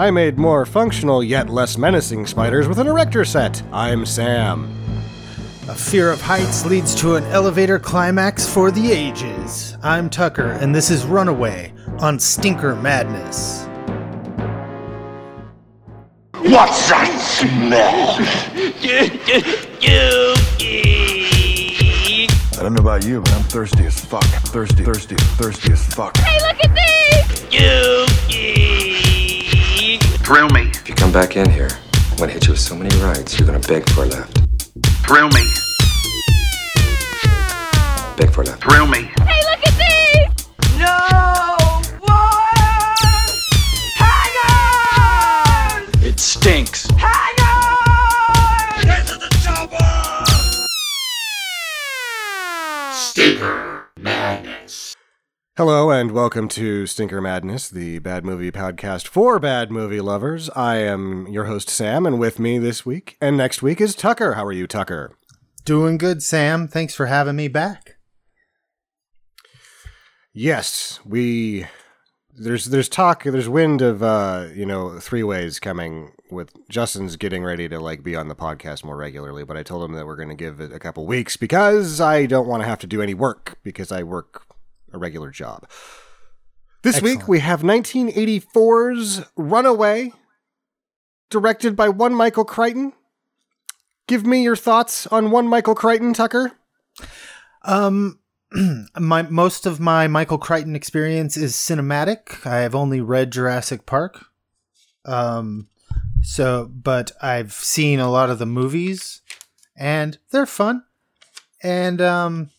I made more functional yet less menacing spiders with an erector set. I'm Sam. A fear of heights leads to an elevator climax for the ages. I'm Tucker, and this is Runaway on Stinker Madness. What's that smell? I don't know about you, but I'm thirsty as fuck. Thirsty, thirsty, thirsty as fuck. Hey, look at these! Thrill me, If you come back in here, I'm gonna hit you with so many rights, you're gonna beg for a left. thrill me, Beg for a left. thrill me. Hey, Hello and welcome to Stinker Madness, the bad movie podcast for bad movie lovers. I am your host Sam, and with me this week and next week is Tucker. How are you, Tucker? Doing good, Sam. Thanks for having me back. Yes, we there's there's talk there's wind of uh you know three ways coming with Justin's getting ready to like be on the podcast more regularly, but I told him that we're going to give it a couple weeks because I don't want to have to do any work because I work a regular job. This week we have 1984's Runaway, directed by one Michael Crichton. Give me your thoughts on one Michael Crichton, Tucker. Um, my most of my Michael Crichton experience is cinematic. I have only read Jurassic Park. Um, so, but I've seen a lot of the movies, and they're fun. And um,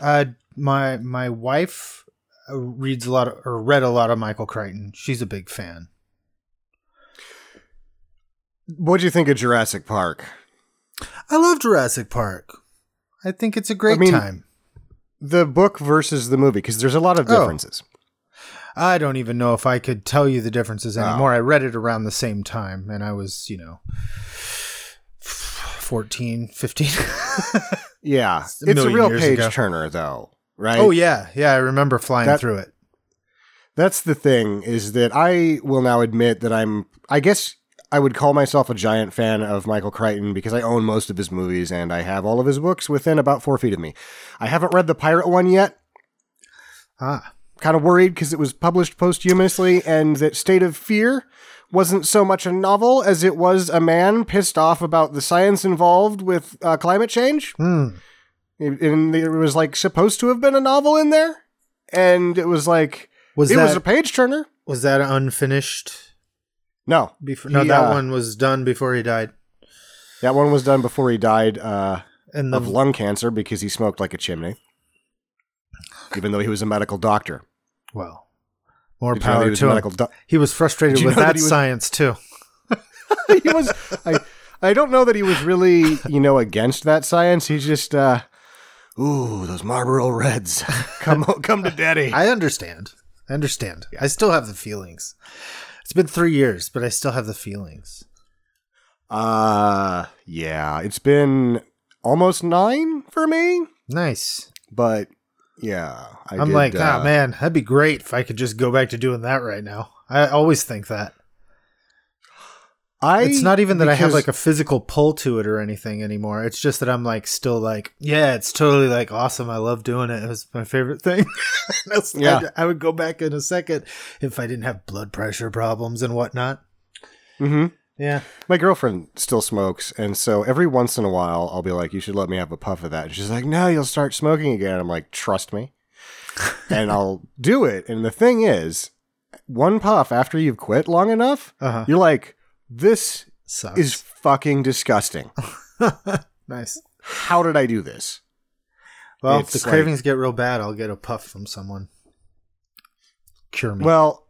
uh, my my wife uh, reads a lot of, or read a lot of Michael Crichton. She's a big fan. What do you think of Jurassic Park? I love Jurassic Park. I think it's a great mean- time. The book versus the movie, because there's a lot of Oh. differences. I don't even know if I could tell you the differences Oh. anymore. I read it around the same time, and I was, you know, 14, 15. Yeah, a it's a real page ago. turner, though, right? oh, yeah. Yeah, I remember flying That- through it. That's the thing is that I will now admit that I'm. I guess I would call myself a giant fan of Michael Crichton because I own most of his movies and I have all of his books within about four feet of me. I haven't read the pirate one yet. Ah. Kind of worried because it was published posthumously and that State of Fear wasn't so much a novel as it was a man pissed off about the science involved with uh, climate change. Hmm. And there was like supposed to have been a novel in there, and it was like Was it that was a page turner. was that unfinished? No, Before, no, He, that uh, one was done before he died. that one was done before he died uh, the of lung cancer because he smoked like a chimney, even though he was a medical doctor. well, more Did you know power to him. medical doc- he was frustrated with that that, he was- science too. he was. I, I don't know that he was really, you know, against that science. He's just, uh, ooh, those Marlboro Reds, come, come to daddy. I understand. I understand. I still have the feelings. It's been three years, but I still have the feelings. Uh, yeah, it's been almost nine for me, Nice. but yeah, I I'm did, like, uh, ah, man, that'd be great if I could just go back to doing that right now. I always think that. I, It's not even that I have like a physical pull to it or anything anymore. It's just that I'm like still like, yeah, it's totally like awesome. I love doing it. It was my favorite thing. Yeah. I, I would go back in a second if I didn't have blood pressure problems and whatnot. Mm-hmm. Yeah. My girlfriend still smokes, and so every once in a while, I'll be like, "You should let me have a puff of that." And she's like, "No, you'll start smoking again." I'm like, "Trust me," and I'll do it. And the thing is, one puff after you've quit long enough, Uh-huh. you're like, "This Sucks. is fucking disgusting. nice. How did I do this?" Well, if the like- cravings get real bad, I'll get a puff from someone. Cure me. Well,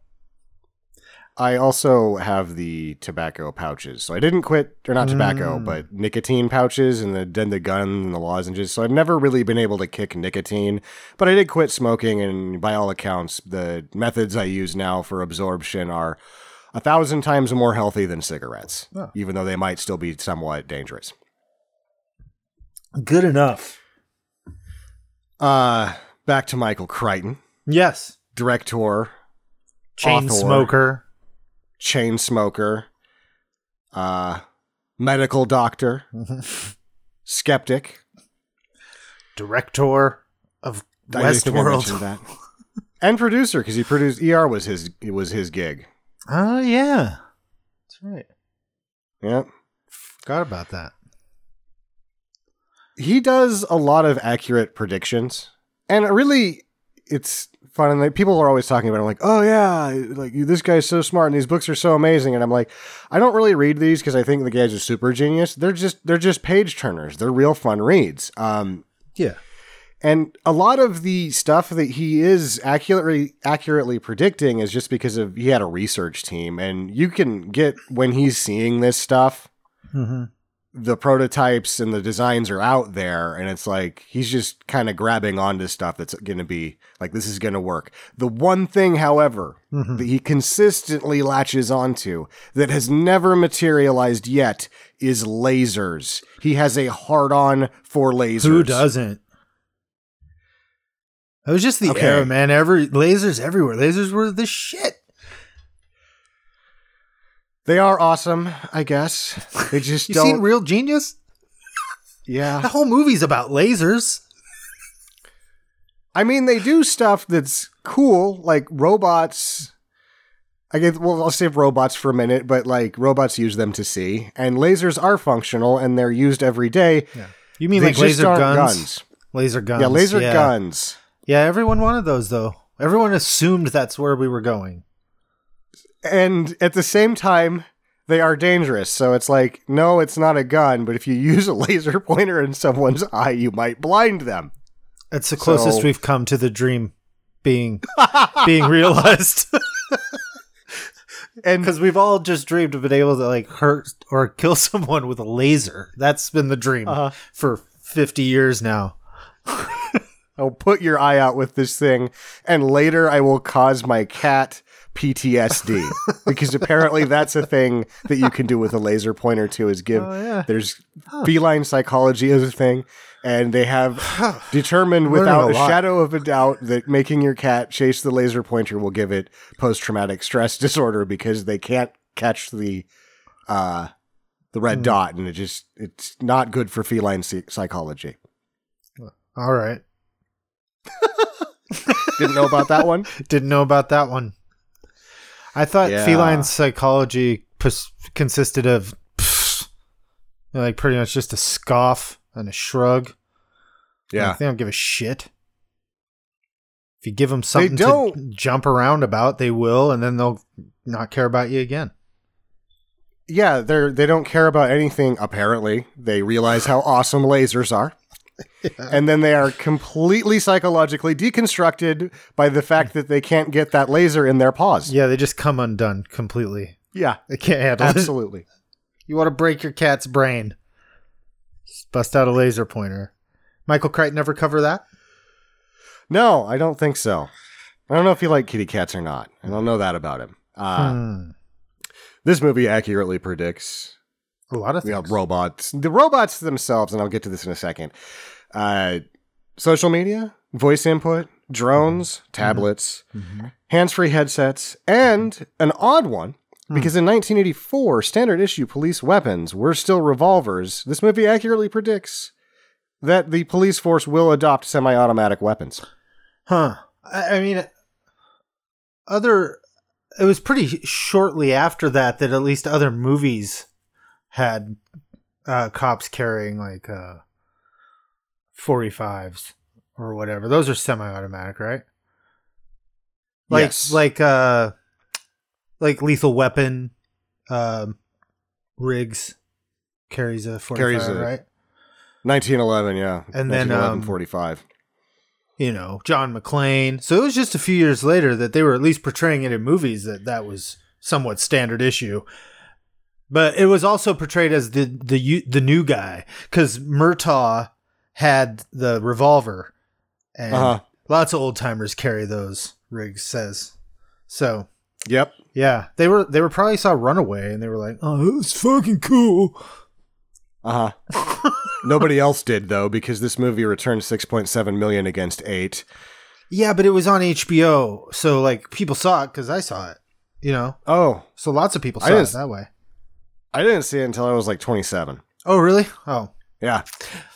I also have the tobacco pouches. So I didn't quit, or not tobacco, Mm. but nicotine pouches and the, then the gun and the lozenges. So I've never really been able to kick nicotine, but I did quit smoking. And by all accounts, the methods I use now for absorption are a thousand times more healthy than cigarettes, Oh. even though they might still be somewhat dangerous. Good enough. Uh, back to Michael Crichton, Yes. director, Chain Author. smoker. chain smoker, uh, medical doctor, skeptic. Director of I just think I mentioned Westworld. and producer because he produced ER was his it was his gig. Oh yeah, that's right. Yeah. Forgot about that. he does a lot of accurate predictions and it really it's fun and like, people are always talking about it like oh yeah like this guy's so smart and these books are so amazing and i'm like i don't really read these because i think the guy's a super genius they're just they're just page turners they're real fun reads um Yeah. And a lot of the stuff that he is accurately accurately predicting is just because of he had a research team. And you can get when he's seeing this stuff Mm-hmm. the prototypes and the designs are out there. And it's like he's just kind of grabbing onto stuff that's going to be like this is going to work. The one thing however that he consistently latches onto that has never materialized yet is lasers. He has a hard on for lasers. Who doesn't? It was just the Okay. era, man. Every lasers everywhere. Lasers were the shit. they are awesome i guess they just You don't seen Real Genius? Yeah, the whole movie's about lasers. I mean, they do stuff that's cool, like robots. I guess, well, I'll save robots for a minute, but like robots use them to see, and lasers are functional and they're used every day. You mean They like just laser aren't guns? Laser guns. Yeah, laser yeah. guns. Yeah, everyone wanted those though. Everyone assumed that's where we were going. And at the same time, they are dangerous. So it's like, no, it's not a gun, but if you use a laser pointer in someone's eye, you might blind them. It's the closest So- we've come to the dream being being realized. And Because we've all just dreamed of being able to like hurt or kill someone with a laser. That's been the dream Uh-huh. for fifty years now. I'll put your eye out with this thing, and later I will cause my cat PTSD because apparently that's a thing that you can do with a laser pointer too. Is give Oh, yeah. there's feline psychology is a thing, and they have determined without a a, shadow of a doubt that making your cat chase the laser pointer will give it post traumatic stress disorder because they can't catch the uh the red dot, and it just it's not good for feline psychology. All right. Didn't know about that one. Didn't know about that one. I thought Yeah. feline psychology pers- consisted of like pretty much just a scoff and a shrug. Yeah. Like, they don't give a shit. If you give them something to jump around about, they will, and then they'll not care about you again. yeah, they're they don't care about anything. Apparently, they realize how awesome lasers are, and then they are completely psychologically deconstructed by the fact that they can't get that laser in their paws. Yeah, they just come undone completely. Yeah, They can't handle it. absolutely. You want to break your cat's brain? Just bust out a laser pointer. Michael Crichton never cover that. No, I don't think so. I don't know if you like kitty cats or not. I don't know that about him. Uh, Hmm. This movie accurately predicts A lot of you know, robots. The robots themselves, and I'll get to this in a second. Uh, social media, voice input, drones, tablets, hands-free headsets, and an odd one. Because in 1984, standard issue police weapons were still revolvers. This movie accurately predicts that the police force will adopt semi-automatic weapons. Huh. I, I mean, other. It was pretty shortly after that that at least other movies had uh, cops carrying like uh, 45s or whatever. Those are semi-automatic, right? Like Yes. like uh like Lethal Weapon um Riggs carries a 45, Carries a- right? 1911, yeah. And then, 1911, um, 45. you know, John McClane. So it was just a few years later that they were at least portraying it in movies that that was somewhat standard issue. But it was also portrayed as the the the new guy because Murtaugh had the revolver, and Uh-huh. lots of old timers carry those. Riggs says, so Yep. yeah, they were they were probably saw Runaway and they were like, oh, it was fucking cool. Uh huh. Nobody else did though, because this movie returned 6.7 million against eight. Yeah, but it was on HBO, so like people saw it because I saw it. You know, Oh, so lots of people saw it that way. I didn't see it until I was like 27. Oh, really? Oh, Yeah,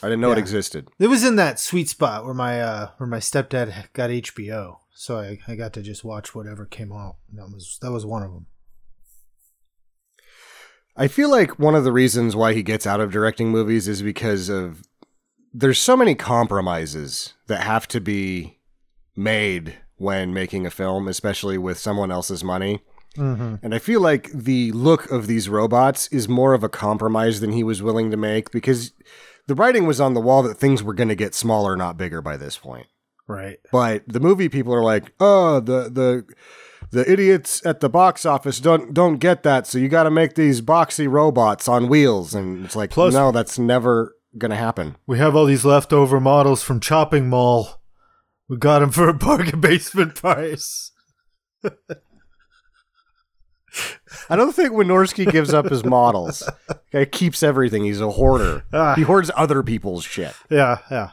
I didn't know it existed. it was in that sweet spot where my uh where my stepdad got HBO, so I, I got to just watch whatever came out. That was that was one of them. I feel like one of the reasons why he gets out of directing movies is because of there's so many compromises that have to be made when making a film, especially with someone else's money. Mm-hmm. And I feel like the look of these robots is more of a compromise than he was willing to make because the writing was on the wall that things were going to get smaller, not bigger by this point. Right. But the movie people are like, "Oh, the the the idiots at the box office don't don't get that, so you got to make these boxy robots on wheels." And it's like, Plus- no, that's never going to happen. We have all these leftover models from Chopping Mall. We got them for a bargain basement price. I don't think Wynorski gives up his models. He keeps everything. He's a hoarder. Ah. He hoards other people's shit. Yeah, yeah.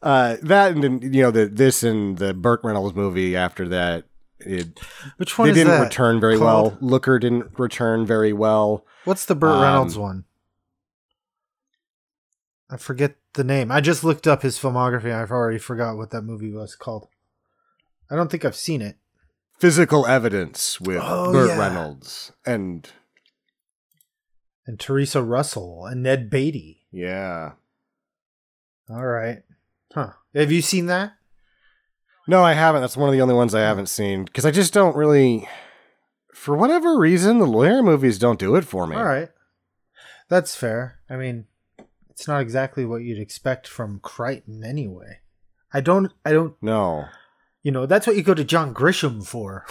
Uh, that and then, you know the this and the Burt Reynolds movie after that. It, Which one they didn't return very called? well. Looker didn't return very well. What's the Burt Um, Reynolds one? I forget the name. I just looked up his filmography. I've already forgot what that movie was called. I don't think I've seen it. Physical evidence with Oh, Burt yeah. Reynolds and And Theresa Russell and Ned Beatty. yeah. All right. Huh. Have you seen that? No, I haven't. That's one of the only ones I haven't seen because I just don't really, for whatever reason, the lawyer movies don't do it for me. All right. That's fair. I mean, it's not exactly what you'd expect from Crichton anyway. I don't I don't No. You know, that's what you go to John Grisham for.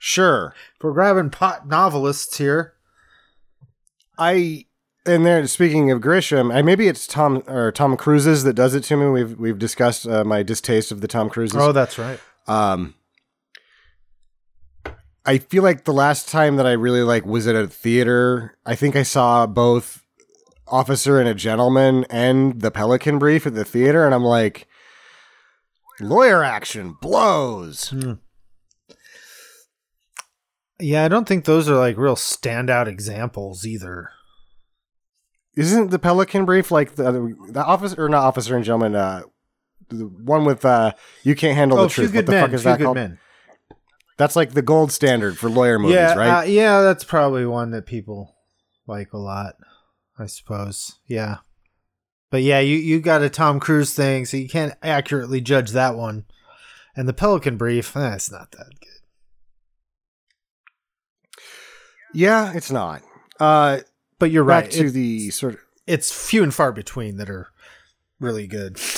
Sure. for grabbing pot novelists here. I and there. Speaking of Grisham, I, maybe it's Tom or Tom Cruise's that does it to me. We've we've discussed uh, my distaste of the Tom Cruises. Oh, that's right. Um, I feel like the last time that I really like was at a theater, I think I saw both Officer and a Gentleman and The Pelican Brief at the theater, and I'm like, lawyer action blows. Yeah, I don't think those are like real standout examples either. Isn't The Pelican Brief like the the officer or not Officer and Gentleman? Uh, the one with uh, you can't handle oh, the truth. What the Men. fuck is that Good called? Men. That's like the gold standard for lawyer movies, yeah, right? uh, yeah, that's probably one that people like a lot. I suppose. Yeah, but yeah, you you got a Tom Cruise thing, so you can't accurately judge that one. And the Pelican Brief, eh, it's not that good. yeah, it's not. Uh, But you're back right. to the sort of it's few and far between that are really good.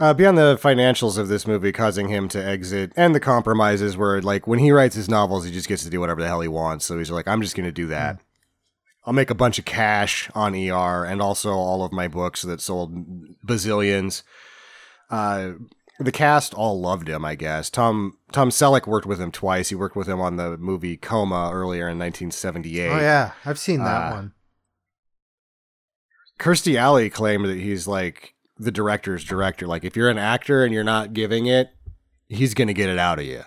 Uh, beyond the financials of this movie causing him to exit and the compromises where like when he writes his novels he just gets to do whatever the hell he wants so he's like i'm just going to do that i'll make a bunch of cash on er and also all of my books that sold bazillions. Uh, the cast all loved him i guess. Tom tom selleck worked with him twice. He worked with him on the movie coma earlier in 1978 oh yeah, I've seen that Uh, one. Kirstie Alley claimed that he's like the director's director. Like if you're an actor and you're not giving it, he's gonna get it out of you,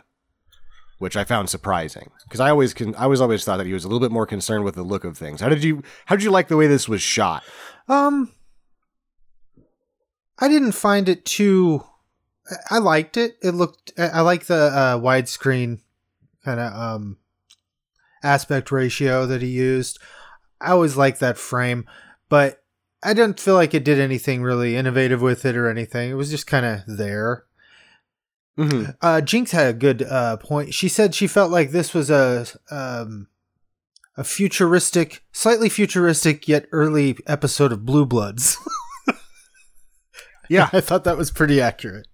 which I found surprising because I always can. I was always thought that he was a little bit more concerned with the look of things. How did you? How did you like the way this was shot? Um, I didn't find it too. I- liked it. It looked. I I like the uh, widescreen kind of um aspect ratio that he used. I always liked that frame, but I didn't feel like it did anything really innovative with it or anything. It was just kind of there. Mm-hmm. Uh, Jinx had a good uh, point. She said she felt like this was a um, a futuristic, slightly futuristic yet early episode of Blue Bloods. Yeah. I thought that was pretty accurate.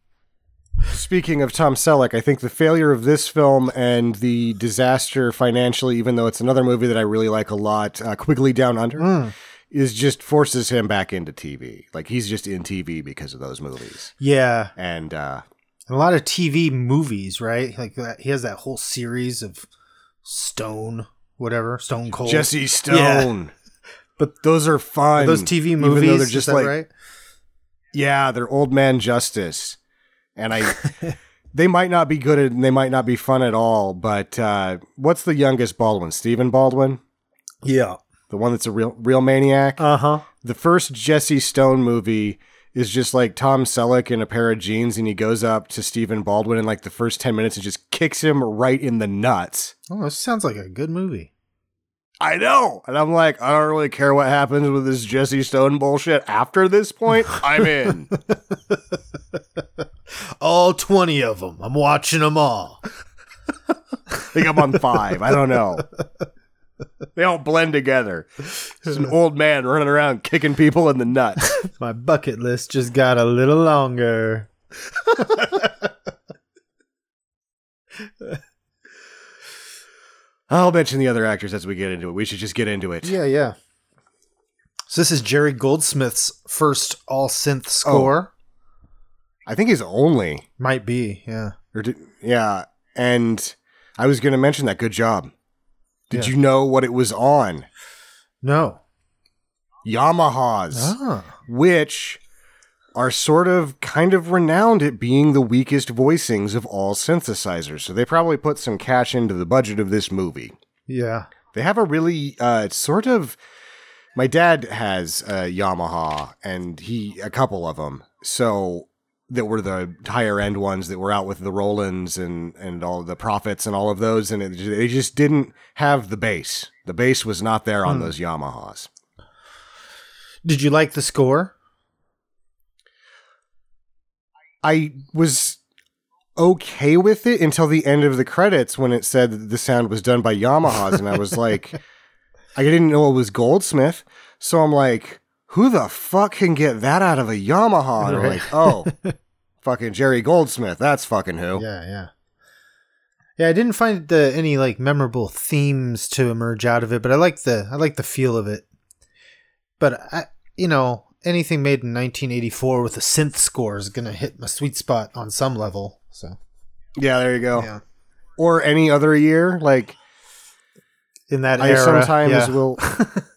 Speaking of Tom Selleck, I think the failure of this film and the disaster financially, even though it's another movie that I really like a lot, uh, Quigley Down Under, Mm. is just forces him back into TV. Like he's just in TV because of those movies. Yeah, And uh, and a lot of TV movies, right? Like that, he has that whole series of Stone, whatever, Stone Cold. Jesse Stone. But those are fun. Those TV even though movies. they're just like right? Yeah, they're old man justice, and I. they might not be good and they might not be fun at all. But uh, what's the youngest Baldwin? Stephen Baldwin, Yeah. the one that's a real real maniac. Uh huh. the first Jesse Stone movie is just like Tom Selleck in a pair of jeans, and he goes up to Stephen Baldwin in like the first ten minutes and just kicks him right in the nuts. Oh, this sounds like a good movie. I know. And I'm like, I don't really care what happens with this Jesse Stone bullshit after this point. I'm in. All 20 of them. I'm watching them all. I think I'm on five. I don't know. They all blend together. Just an old man running around kicking people in the nuts. My bucket list just got a little longer. I'll mention the other actors as we get into it. We should just get into it. Yeah, yeah. So this is Jerry Goldsmith's first all synth oh. score. I think he's only. Might be, yeah. Or yeah. And I was going to mention that. Good job. Did Yeah. you know what it was on? No. Yamahas. Ah. which are sort of kind of renowned at being the weakest voicings of all synthesizers. So they probably put some cash into the budget of this movie. Yeah. They have a really uh sort of my dad has a Yamaha and he a couple of them. So that were the higher end ones that were out with the Rolands and and all the Prophets and all of those and it, they just didn't have the bass. The bass was not there on hmm. those Yamahas. Did you like the score? I was okay with it until the end of the credits when it said that the sound was done by Yamahas, and I was like, I didn't know it was Goldsmith, so I'm like, who the fuck can get that out of a Yamaha? And Right. like, oh, fucking Jerry Goldsmith, that's fucking who. Yeah, yeah. Yeah, I didn't find the, any like memorable themes to emerge out of it, but I like the I like the feel of it. But I, you know, anything made in 1984 with a synth score is gonna hit my sweet spot on some level. So Yeah, there you go. yeah, Or any other year, like in that I era, sometimes yeah. will.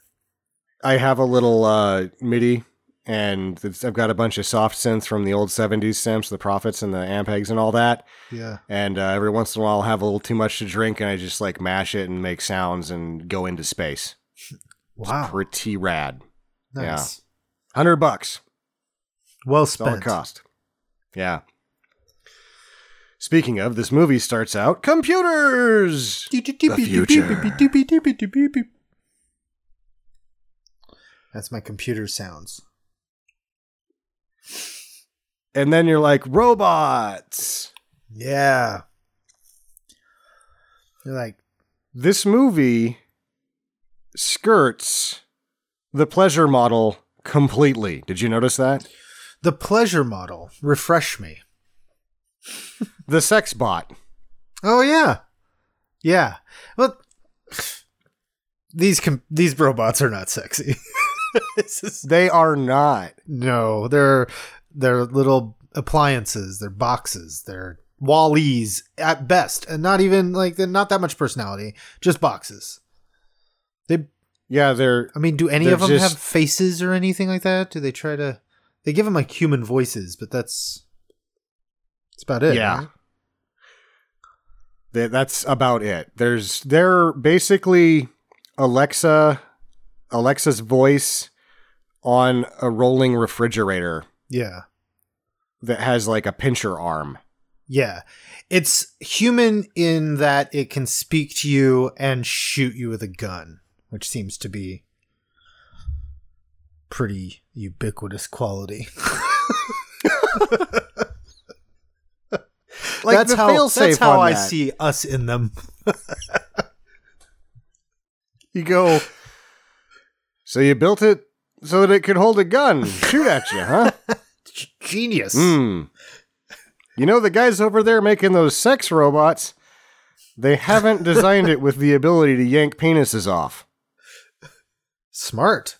I have a little uh, MIDI, and it's, I've got a bunch of soft synths from the old '70s synths, the Prophets and the Ampegs and all that. yeah. And uh, every once in a while, I'll have a little too much to drink, and I just like mash it and make sounds and go into space. Wow, Pretty rad. nice. Hundred bucks. Well That's all it spent. cost. Yeah. Speaking of, this movie starts out computers. That's my computer sounds. And then you're like, robots. Yeah. You're like, This movie skirts the pleasure model completely. Did you notice that? the pleasure model. Refresh me. The sex bot. Oh yeah, yeah. Well, these com- these robots are not sexy. This is- They are not. no, they're they're little appliances. They're boxes. They're Wall-Es at best, and not even like they're not that much personality. Just boxes. They. Yeah, they're I mean, do any of them just- have faces or anything like that? Do they try to? They give them like human voices, but that's that's about it. Yeah. right? Th- that's about it. There's they're basically Alexa Alexa's voice on a rolling refrigerator Yeah. that has like a pincher arm. Yeah. It's human in that it can speak to you and shoot you with a gun, which seems to be pretty ubiquitous quality. Like that's how, that's how I that. see us in them. You go So you built it so that it could hold a gun, shoot at you, huh? Genius. Hmm. You know the guys over there making those sex robots, they haven't designed it with the ability to yank penises off. Smart.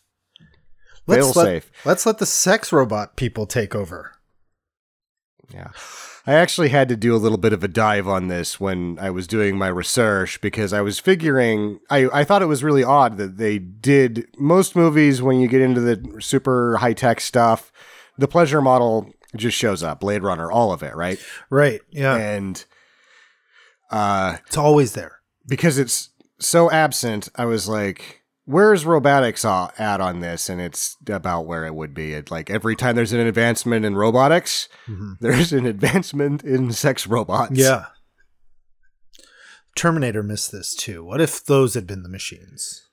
Let's let, Fail-safe. let's let the sex robot people take over. Yeah. I actually had to do a little bit of a dive on this when I was doing my research because I was figuring I, I thought it was really odd that they did most movies when you get into the super high tech stuff, the pleasure model just shows up, Blade Runner, all of it, right? Right. Yeah. And uh, it's always there. because it's so absent, I was like, "Where's robotics at on this?" And it's about where it would be. It like every time there's an advancement in robotics, there's an advancement in sex robots. Yeah. Terminator missed this too. What if those had been the machines?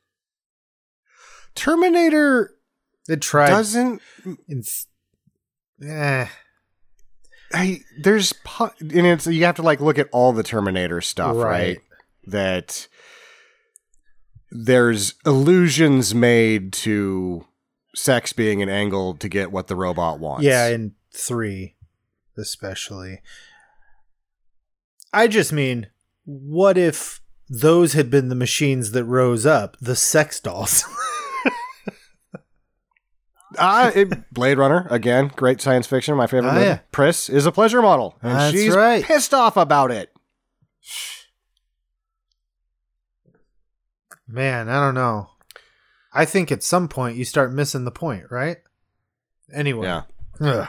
Terminator They tried. doesn't. in, eh. I there's and it's you have to like look at all the Terminator stuff, right? Right. That there's illusions made to sex being an angle to get what the robot wants. Yeah, in three, especially. I just mean, what if those had been the machines that rose up, the sex dolls? Ah, it, Blade Runner again, great science fiction. My favorite Ah, movie. yeah. Pris is a pleasure model, and That's she's right. pissed off about it. Man, I don't know. I think at some point you start missing the point, right? Anyway. Yeah. Ugh.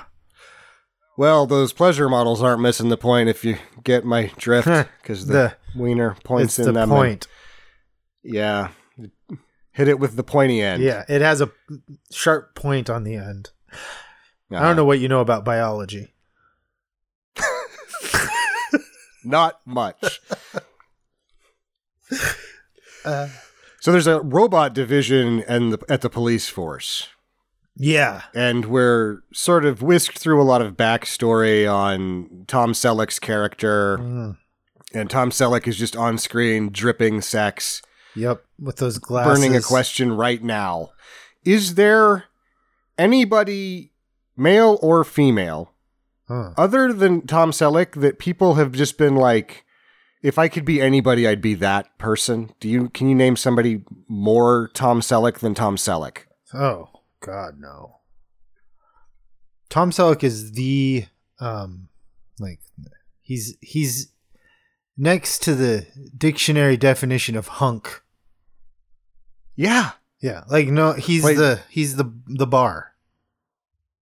Well, those pleasure models aren't missing the point if you get my drift, because the, The- wiener points It's in the them. point. Yeah. Hit it with the pointy end. Yeah, it has a sharp point on the end. I Uh-huh. don't know what you know about biology. Not much. Uh, so there's a robot division and the, at the police force. yeah. And we're sort of whisked through a lot of backstory on Tom Selleck's character. Mm. And Tom Selleck is just on screen dripping sex, Yep. With those glasses. burning a question right now. Is there anybody, male or female, Huh. other than Tom Selleck that people have just been like, if I could be anybody, I'd be that person. Do you can you name somebody more Tom Selleck than Tom Selleck? Oh God, no. Tom Selleck is the um, like he's he's next to the dictionary definition of hunk. Yeah. Yeah, like no, he's Wait. the he's the the bar.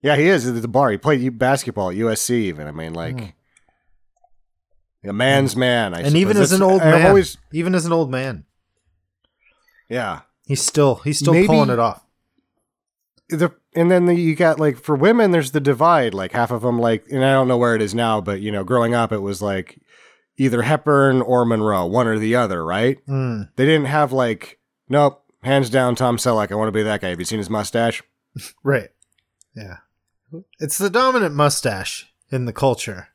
Yeah, he is at the bar. He played basketball at USC even. I mean, like Hmm. A man's man. I and even as an old I've man, always even as an old man, yeah. he's still he's still Maybe- pulling it off. The and then the, you got like for women, there's the divide. Like half of them, like, and I don't know where it is now, but you know, growing up, it was like either Hepburn or Monroe, one or the other, right? Mm. They didn't have like, nope, hands down, Tom Selleck. I want to be that guy. Have you seen his mustache? Right. Yeah. It's the dominant mustache in the culture.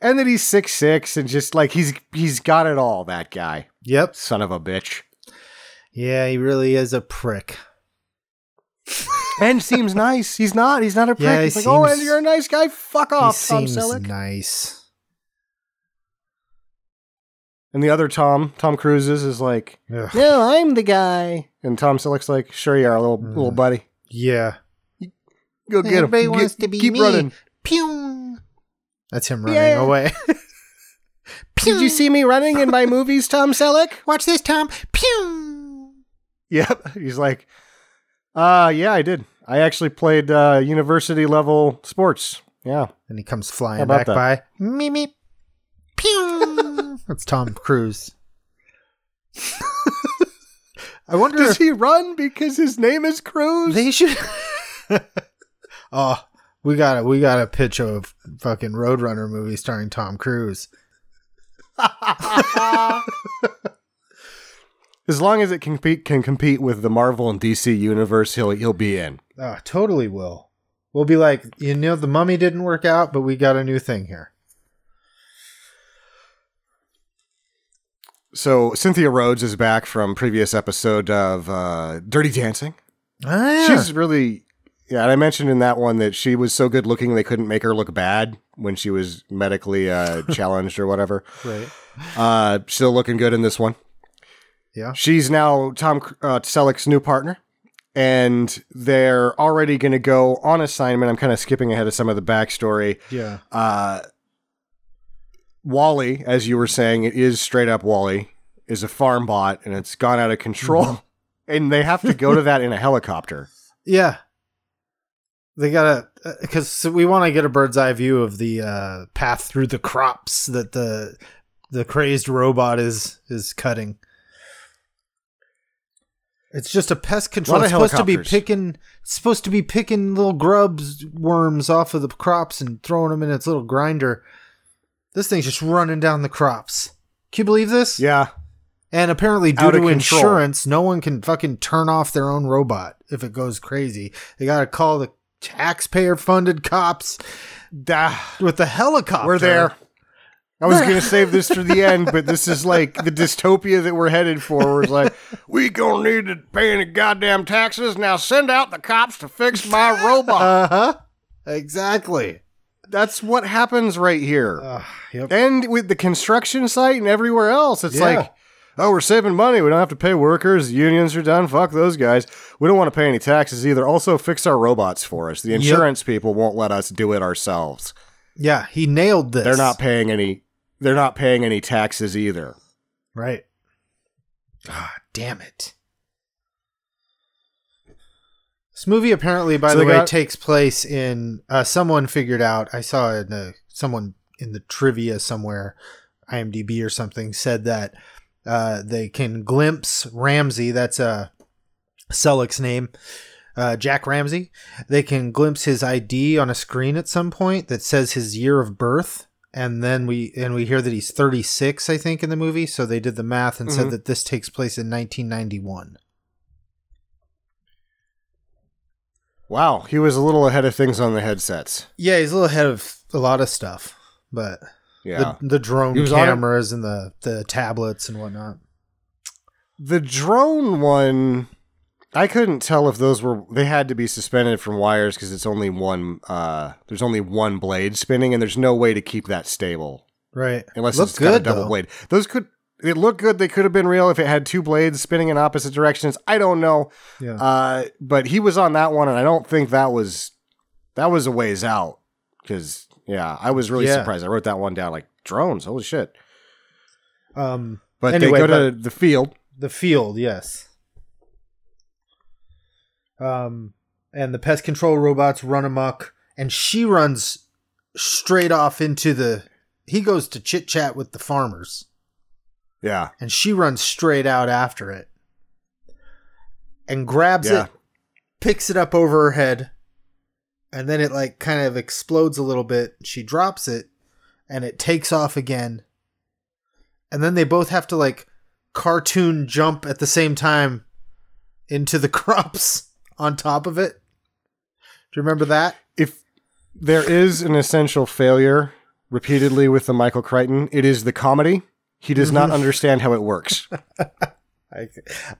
And that he's six six and just like he's he's got it all. That guy, Yep. son of a bitch, Yeah, he really is a prick. and seems nice. He's not. He's not a prick. Yeah, he he's like, oh, and you're a nice guy. Fuck off, he Tom Selleck. nice. And the other Tom, Tom Cruise's, is like, Ugh. no, I'm the guy. And Tom Selleck's like, sure you are, little Mm. little buddy. Yeah. Go get him. Everybody Get- wants to be keep me. running. Pew. That's him running Yeah. away. Did you see me running in my movies, Tom Selleck? Watch this, Tom. Pew. Yep. He's like, uh, yeah, I did. I actually played uh, university level sports. Yeah. And he comes flying back that? by. Me me. Pew. That's Tom Cruise. I wonder Does if he run because his name is Cruise? they should. oh, we got to we got to pitch a fucking Roadrunner movie starring Tom Cruise. as long as it can compete, can compete with the Marvel and DC universe, he'll he'll be in. Oh, totally will. We'll be like, you know, the mummy didn't work out, but we got a new thing here. So Cynthia Rhodes is back from previous episode of uh, Dirty Dancing. Ah, She's really yeah, and I mentioned in that one that she was so good looking they couldn't make her look bad when she was medically uh, challenged or whatever. right. Uh, still looking good in this one. Yeah. She's now Tom uh, Selleck's new partner, and they're already going to go on assignment. I'm kind of skipping ahead of some of the backstory. Yeah. Uh, Wall-E, as you were saying, it is straight up Wall-E, is a farm bot, and it's gone out of control. Mm-hmm. and they have to go to that in a helicopter. Yeah. They gotta because we want to get a bird's eye view of the uh, path through the crops that the the crazed robot is is cutting. It's just a pest control. Lot It's supposed to be picking. Supposed to be picking little grubs, worms off of the crops and throwing them in its little grinder. This thing's just running down the crops. Can you believe this? Yeah. And apparently, due to control. insurance, no one can fucking turn off their own robot if it goes crazy. They got to call the taxpayer-funded cops Da. with the helicopter. We're there. I was gonna save this for the end, but this is like the dystopia that we're headed for. Where it's like, we gonna need to pay any goddamn taxes. Now send out the cops to fix my robot. Uh huh. Exactly. That's what happens right here. Uh, yep. and with the construction site and everywhere else, it's Yeah. like, oh, we're saving money. We don't have to pay workers. Unions are done. Fuck those guys. We don't want to pay any taxes either. Also, fix our robots for us. The insurance people won't let us do it ourselves. Yeah, he nailed this. They're not paying any. They're not paying any taxes either. right. Ah, damn it. This movie apparently, by So the way, got- takes place in. Uh, someone figured out. I saw in the someone in the trivia somewhere, IMDb or something, said that uh, they can glimpse Ramsay. That's uh, Selleck's name. Uh, Jack Ramsay. They can glimpse his ID on a screen at some point that says his year of birth, and then we and we hear that he's 36, I think, in the movie. So they did the math and said Mhm. that this takes place in 1991. Wow, he was a little ahead of things on the headsets. Yeah, he's a little ahead of a lot of stuff, but Yeah. the, the drone He was on it. cameras and the the tablets and whatnot. The drone one, I couldn't tell if those were they had to be suspended from wires because it's only one. Uh, there's only one blade spinning, and there's no way to keep that stable Right. unless Look it's got a double though. blade. Those could it looked good. They could have been real if it had two blades spinning in opposite directions. I don't know, Yeah. uh, but he was on that one, and I don't think that was that was a ways out because yeah, I was really Yeah. surprised. I wrote that one down like drones. Holy shit! um. But Anyway, they go to the field. The field, yes. Um, and the pest control robots run amok, and she runs straight off into the. He goes to chit chat with the farmers, Yeah, and she runs straight out after it, and grabs Yeah. it, picks it up over her head, and then it like kind of explodes a little bit. She drops it, and it takes off again, and then they both have to like cartoon jump at the same time into the crops on top of it. Do you remember that? if there is an essential failure repeatedly with the Michael Crichton, it is the comedy. He does not mm-hmm. understand how it works. I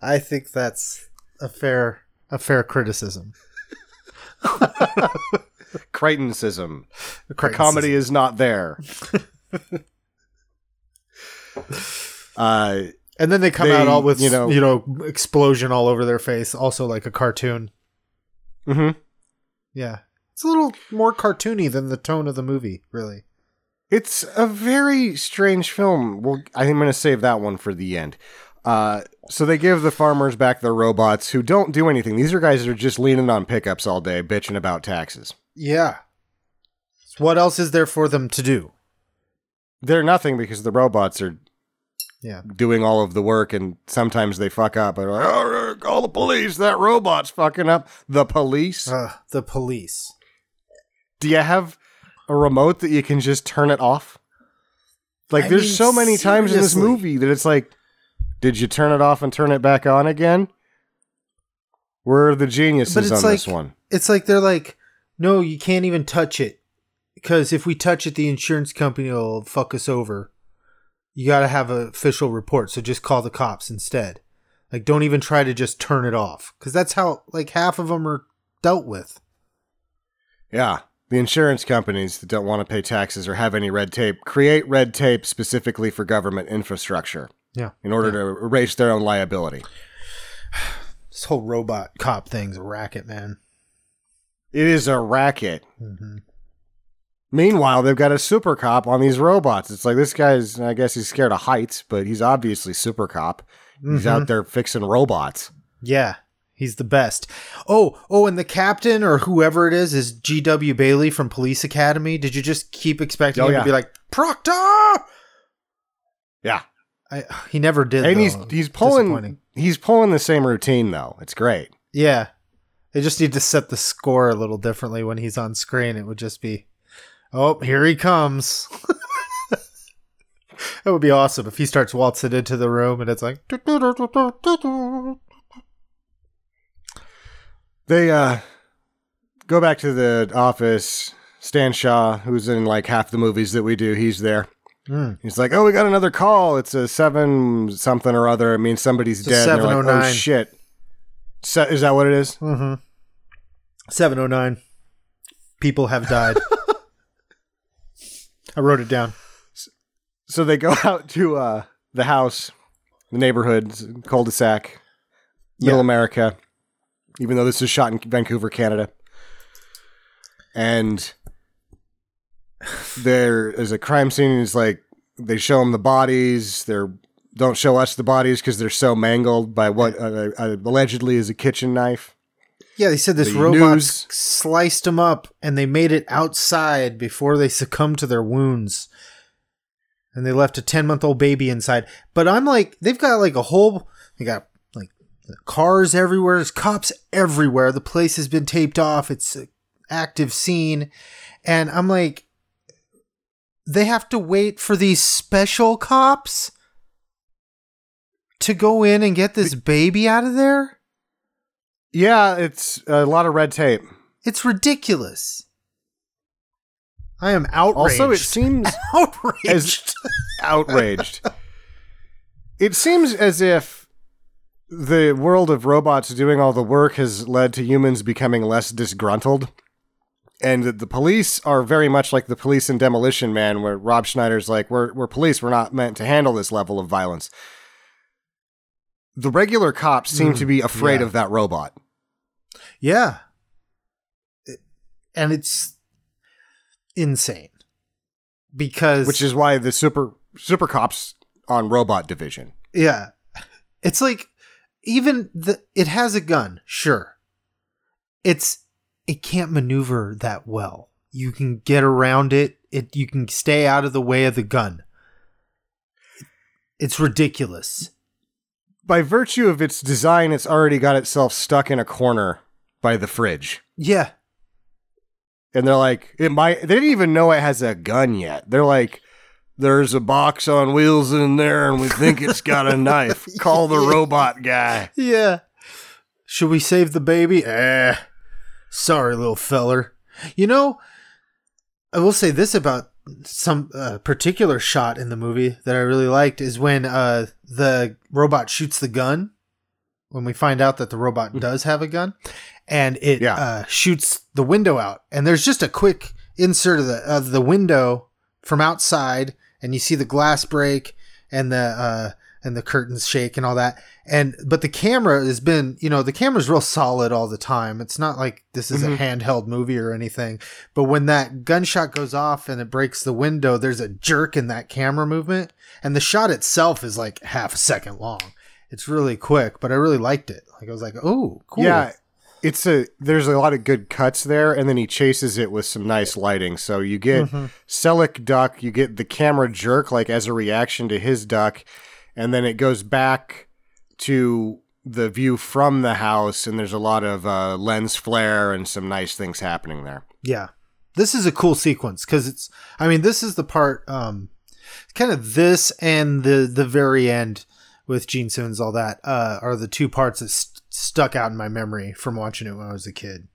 I think that's a fair a fair criticism. Crichtonsism. The comedy is not there. uh, And then they come They, out all with you know- you know explosion all over their face, also like a cartoon. mhm. Yeah, it's a little more cartoony than the tone of the movie, really. It's a very strange film. Well, I'm going to save that one for the end. Uh, so they give the farmers back their robots who don't do anything. These are guys that are just leaning on pickups all day, bitching about taxes. Yeah. So what else is there for them to do? They're nothing because the robots are Yeah. doing all of the work, and sometimes they fuck up. And like, oh, call the police. That robot's fucking up. The police. Uh, the police. Do you have a remote that you can just turn it off? Like, I there's mean, so many times in this movie that it's like, did you turn it off and turn it back on again? Where are the geniuses on this one? It's like they're like, no, you can't even touch it because if we touch it, the insurance company will fuck us over. You got to have an official report, so just call the cops instead. Like, don't even try to just turn it off because that's how like half of them are dealt with. Yeah. The insurance companies that don't want to pay taxes or have any red tape create red tape specifically for government infrastructure Yeah, in order to erase their own liability. this whole robot cop thing's a racket, man. It is a racket. Mm-hmm. Meanwhile, they've got a super cop on these robots. It's like this guy's, I guess he's scared of heights, but he's obviously super cop. He's Mm-hmm. out there fixing robots. Yeah, He's the best. Oh, oh, and the captain or whoever it is is G.W. Bailey from Police Academy. Did you just keep expecting Oh, him yeah. to be like Proctor? Yeah. I, he never did. And though. he's he's pulling he's pulling the same routine though. It's great. Yeah, they just need to set the score a little differently when he's on screen. It would just be, oh, here he comes. that would be awesome if he starts waltzing into the room and it's like. They uh go back to the office. Stan Shaw, who's in like half the movies that we do, he's there. Mm. He's like, "Oh, we got another call. It's a seven something or other. It means somebody's It's dead." They're like, oh 709. shit! Se- is that what it is? Mm-hmm. 709. People have died. I wrote it down. So they go out to uh, the house, the neighborhood, cul-de-sac, Middle Yeah. America. Even though this is shot in Vancouver, Canada, and there is a crime scene. It's like they show them the bodies. They're don't show us the bodies because they're so mangled by what uh, uh, allegedly is a kitchen knife. Yeah, they said this The robot news- sliced them up and they made it outside before they succumbed to their wounds. And they left a 10 month old baby inside. But I'm like, they've got like a whole, they got like cars everywhere, there's cops everywhere. The place has been taped off, it's an active scene. And I'm like, they have to wait for these special cops to go in and get this baby out of there? Yeah, it's a lot of red tape. It's ridiculous. I am outraged. Also, it seems outraged. as outraged. It seems as if the world of robots doing all the work has led to humans becoming less disgruntled. And the police are very much like the police in Demolition Man, where Rob Schneider's like, we're, we're police, we're not meant to handle this level of violence. The regular cops seem Mm, to be afraid yeah. of that robot. yeah. It- and it's insane. Because Which is why the super super cops on robot division. yeah. It's like even the it has a gun, sure. It's it can't maneuver that well. You can get around it. It you can stay out of the way of the gun. It's ridiculous. By virtue of its design, it's already got itself stuck in a corner by the fridge. Yeah. and they're like, it might. They didn't even know it has a gun yet. They're like, there's a box on wheels in there, and we think it's got a knife. Call the robot guy. Yeah. Should we save the baby? Eh. Sorry, little feller. You know, I will say this about some uh, particular shot in the movie that I really liked is when uh, the robot shoots the gun. When we find out that the robot does have a gun, and it Yeah. uh, shoots the window out, and there's just a quick insert of the of the window from outside, and you see the glass break and the uh, and the curtains shake and all that. And but the camera has been, you know, the camera's real solid all the time. It's not like this is a mm-hmm. handheld movie or anything. But when that gunshot goes off and it breaks the window, there's a jerk in that camera movement, and the shot itself is like half a second long. It's really quick, but I really liked it. Like I was like, oh, cool. Yeah, it's a. There's a lot of good cuts there, and then he chases it with some nice lighting. So you get mm-hmm. Selleck duck, you get the camera jerk like as a reaction to his duck, and then it goes back to the view from the house, and there's a lot of uh, lens flare and some nice things happening there. Yeah. This is a cool sequence because it's I mean, this is the part um kind of this and the the very end with Gene Simmons all that uh are the two parts that st- stuck out in my memory from watching it when I was a kid.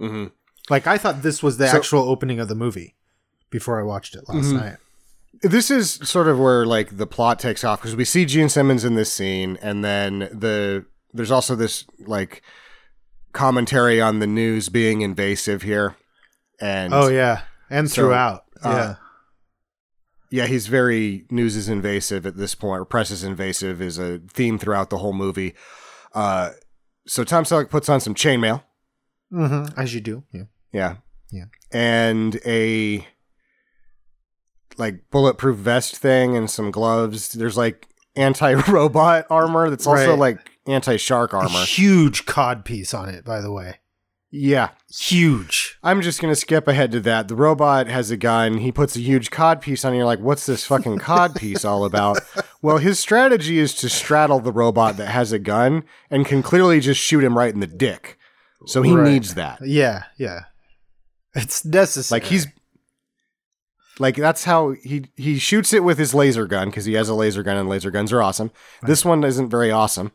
Mm-hmm. Like I thought this was the So- actual opening of the movie before I watched it last Mhm. night. This is sort of where like the plot takes off because we see Gene Simmons in this scene, and then the there's also this like commentary on the news being invasive here, and Oh yeah. And So, throughout. uh, yeah. yeah, he's very news is invasive at this point, or press is invasive is a theme throughout the whole movie. Uh, so Tom Selleck puts on some chainmail, Mm-hmm. As you do. Yeah. yeah, Yeah. and a like bulletproof vest thing and some gloves. There's like anti-robot armor that's also Right. like anti-shark A armor. huge cod piece on it, by the way. Yeah. Huge. I'm just gonna skip ahead to that. The robot has a gun. He puts a huge cod piece on. You're like, what's this fucking cod piece all about? Well, his strategy is to straddle the robot that has a gun and can clearly just shoot him right in the dick. So he Right. needs that. Yeah, yeah. It's necessary. Like he's like that's how he he shoots it with his laser gun because he has a laser gun and laser guns are awesome. This one isn't very awesome.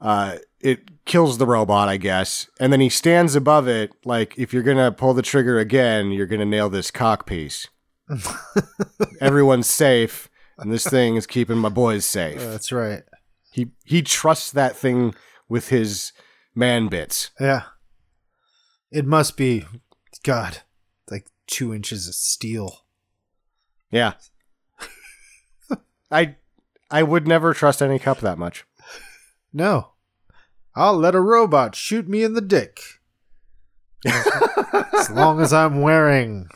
Uh, it kills the robot, I guess, and then he stands above it. Like if you're gonna pull the trigger again, you're gonna nail this cock piece. Everyone's safe, and this thing is keeping my boys safe. That's right. He he trusts that thing with his man bits. Yeah. It must be, God, like two inches of steel. Yeah. I I would never trust any cup that much. No. I'll let a robot shoot me in the dick. as long as I'm wearing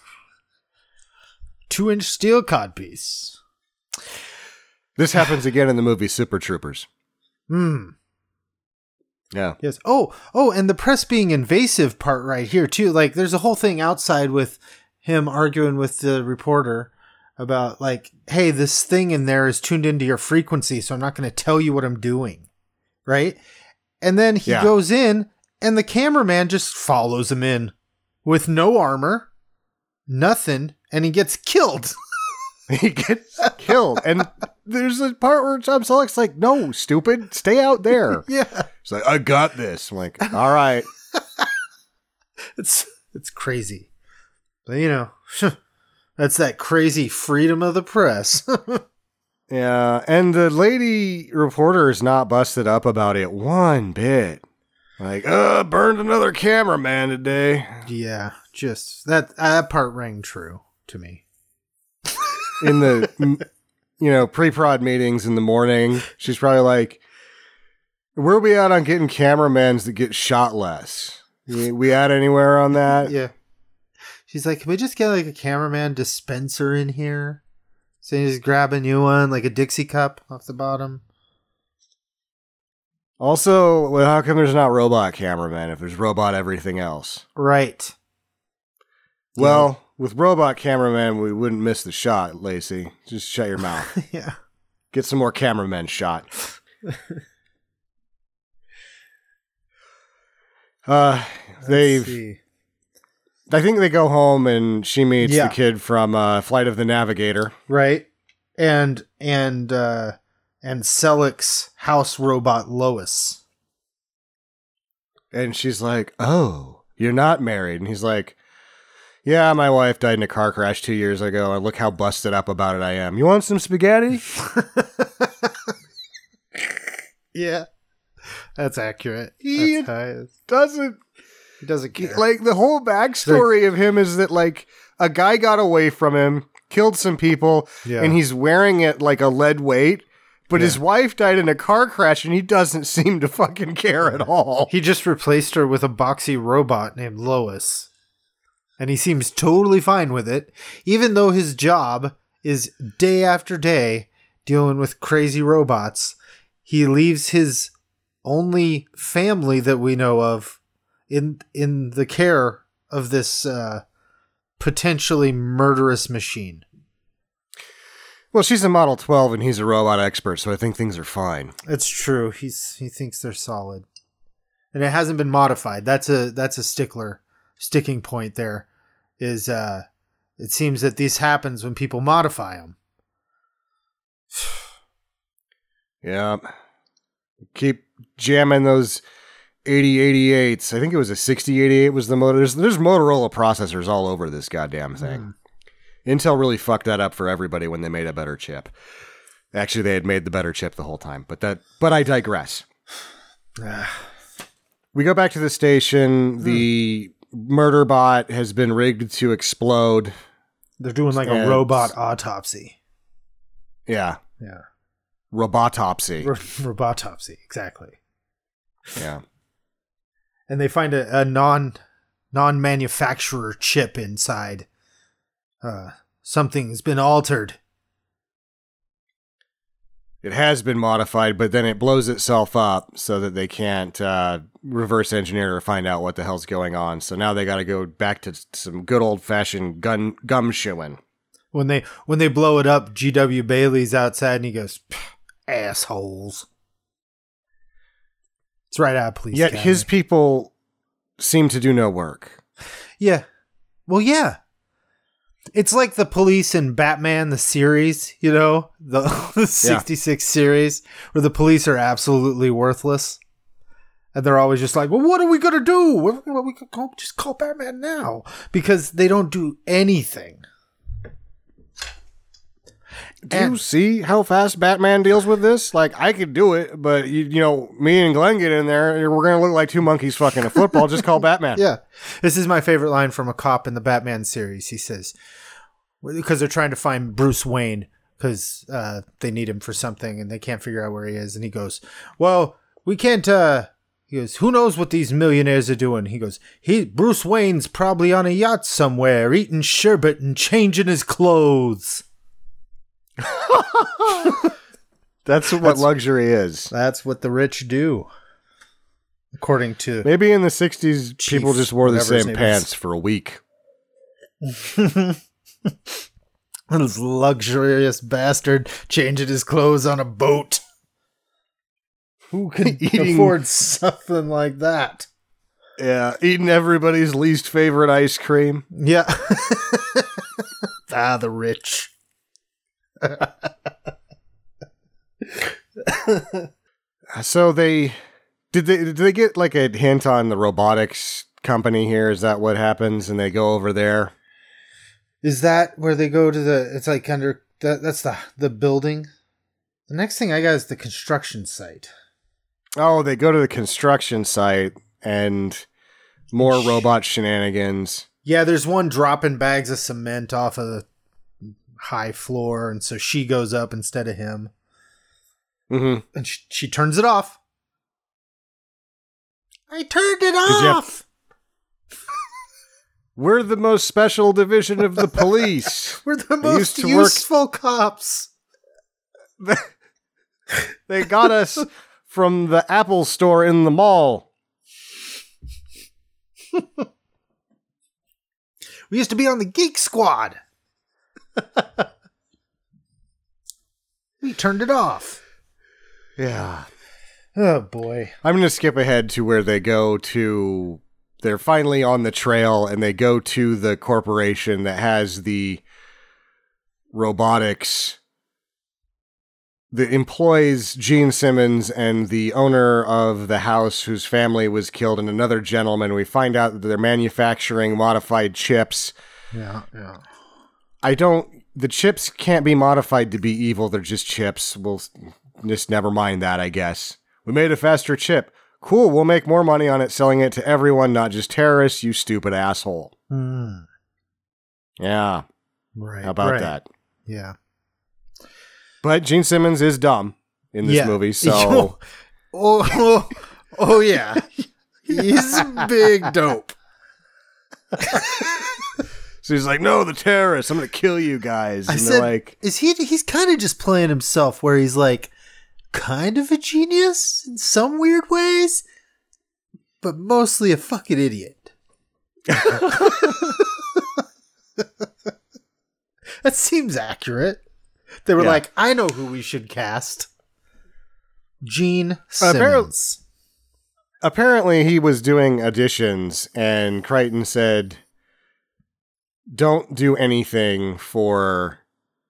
two inch steel codpiece. This happens again in the movie Super Troopers. Hmm. Yeah. Yes. Oh, oh, and the press being invasive part right here too. Like, there's a whole thing outside with him arguing with the reporter about like, hey, this thing in there is tuned into your frequency, so I'm not going to tell you what I'm doing, right? And then he Yeah. goes in, and the cameraman just follows him in with no armor, nothing, and he gets killed. He gets killed. And there's a part where Tom Selleck's like, no, stupid, stay out there. yeah, He's like, I got this. I'm like, all right. it's it's crazy, but you know, that's that crazy freedom of the press. Yeah. And the lady reporter is not busted up about it one bit. Like, uh, burned another cameraman today. Yeah, just that that part rang true to me. in the you know pre-prod meetings in the morning she's probably like where are we at on getting cameramans that get shot less we, we at anywhere on that Yeah. She's like, can we just get like a cameraman dispenser in here? So you just grab a new one, like a Dixie cup off the bottom. also well, how come there's not robot cameraman if there's robot everything else Right. well with robot cameraman we wouldn't miss the shot lacey just shut your mouth yeah. get some more cameramen shot uh they've see. I think they go home and she meets Yeah. the kid from uh, Flight of the Navigator. right, and and uh and Selleck's house robot Lois. And she's like, Oh, you're not married. And he's like, Yeah, my wife died in a car crash two years ago. And look how busted up about it I am. You want some spaghetti? Yeah, that's accurate. He- That's how. Doesn't He doesn't care. like the whole backstory of him is that like a guy got away from him, killed some people, Yeah. and he's wearing it like a lead weight. But his wife died in a car crash, and he doesn't seem to fucking care at all. He just replaced her with a boxy robot named Lois. And he seems totally fine with it, even though his job is day after day dealing with crazy robots. He leaves his only family that we know of in in the care of this uh, potentially murderous machine. Well, she's a Model 12 and he's a robot expert, so I think things are fine. It's true. He's he thinks they're solid, and it hasn't been modified. That's a that's a stickler sticking point. There is. uh It seems that this happens when people modify them. Yeah. Keep jamming those 8088s. I think it was a 6088 was the motor. There's, there's Motorola processors all over this goddamn hmm. thing. Intel really fucked that up for everybody when they made a better chip. Actually, they had made the better chip the whole time, but that but I digress. we go back to the station. Hmm. The murder bot has been rigged to explode. They're doing like a robot autopsy. Yeah. Yeah, Robotopsy. Ro- robotopsy exactly. yeah. And they find a, a non non manufacturer chip inside. Uh, something's been altered. it has been modified, but then it blows itself up so that they can't uh, reverse engineer or find out what the hell's going on. So now they got to go back to some good old fashioned gun gum shoeing. When they when they blow it up, G.W. Bailey's outside and he goes, "Assholes." It's right out of police. Yet Academy. his people seem to do no work. Yeah. Well, yeah. It's like the police in Batman the series, you know, the, the 66 series where the police are absolutely worthless. And they're always just like, "Well, what are we going to do? Well, we could call, just call Batman now." Because they don't do anything. Do And- you see how fast Batman deals with this? Like, I could do it, but you, you know, me and Glenn get in there, we're gonna look like two monkeys fucking a football. Just call Batman. Yeah. This is my favorite line from a cop in the Batman series. He says, because they're trying to find Bruce Wayne because uh, they need him for something and they can't figure out where he is. And he goes, Well, we can't. Uh, he goes, Who knows what these millionaires are doing? He goes, He Bruce Wayne's probably on a yacht somewhere, eating sherbet and changing his clothes. That's what luxury is. That's what the rich do. According to Maybe in the '60s, Chief, people just wore the same pants is. for a week. this luxurious bastard changing his clothes on a boat. Who can Eating- afford something like that? Yeah, eating everybody's least favorite ice cream. Yeah. ah, the rich. So they did they did they get like a hint on the robotics company here? Is that what happens? And they go over there. Is that where they go to the? It's like under that. That's the the building. The next thing I got is the construction site. Oh, they go to the construction site and more robot shenanigans. Yeah, there's one dropping bags of cement off of the high floor, and so she goes up instead of him, hmm and she, she turns it off. I turned it you have- off. We're the most special division of the police. We're the most used to work- useful cops. they got us from the Apple store in the mall. We used to be on the Geek Squad. we turned it off. Yeah. Oh boy. I'm going to skip ahead to where they go to. They're finally on the trail and they go to the corporation that has the robotics that employs Gene Simmons and the owner of the house whose family was killed and another gentleman. We find out that they're manufacturing modified chips. Yeah, yeah. I don't. The chips can't be modified to be evil. They're just chips. We'll just never mind that, I guess. We made a faster chip. Cool. We'll make more money on it selling it to everyone, not just terrorists, you stupid asshole. Hmm. Yeah. Right. How about right. that? Yeah. But Gene Simmons is dumb in this Yeah. movie, so oh, oh, oh yeah. He's a big dope. so he's like, "No, the terrorists! I'm gonna kill you guys." I And said, they're like, is he? He's kind of just playing himself, where he's like, kind of a genius in some weird ways, but mostly a fucking idiot. that seems accurate. They were Yeah. like, I know who we should cast. Gene uh, Apparently- Simmons. apparently he was doing auditions and Crichton said don't do anything for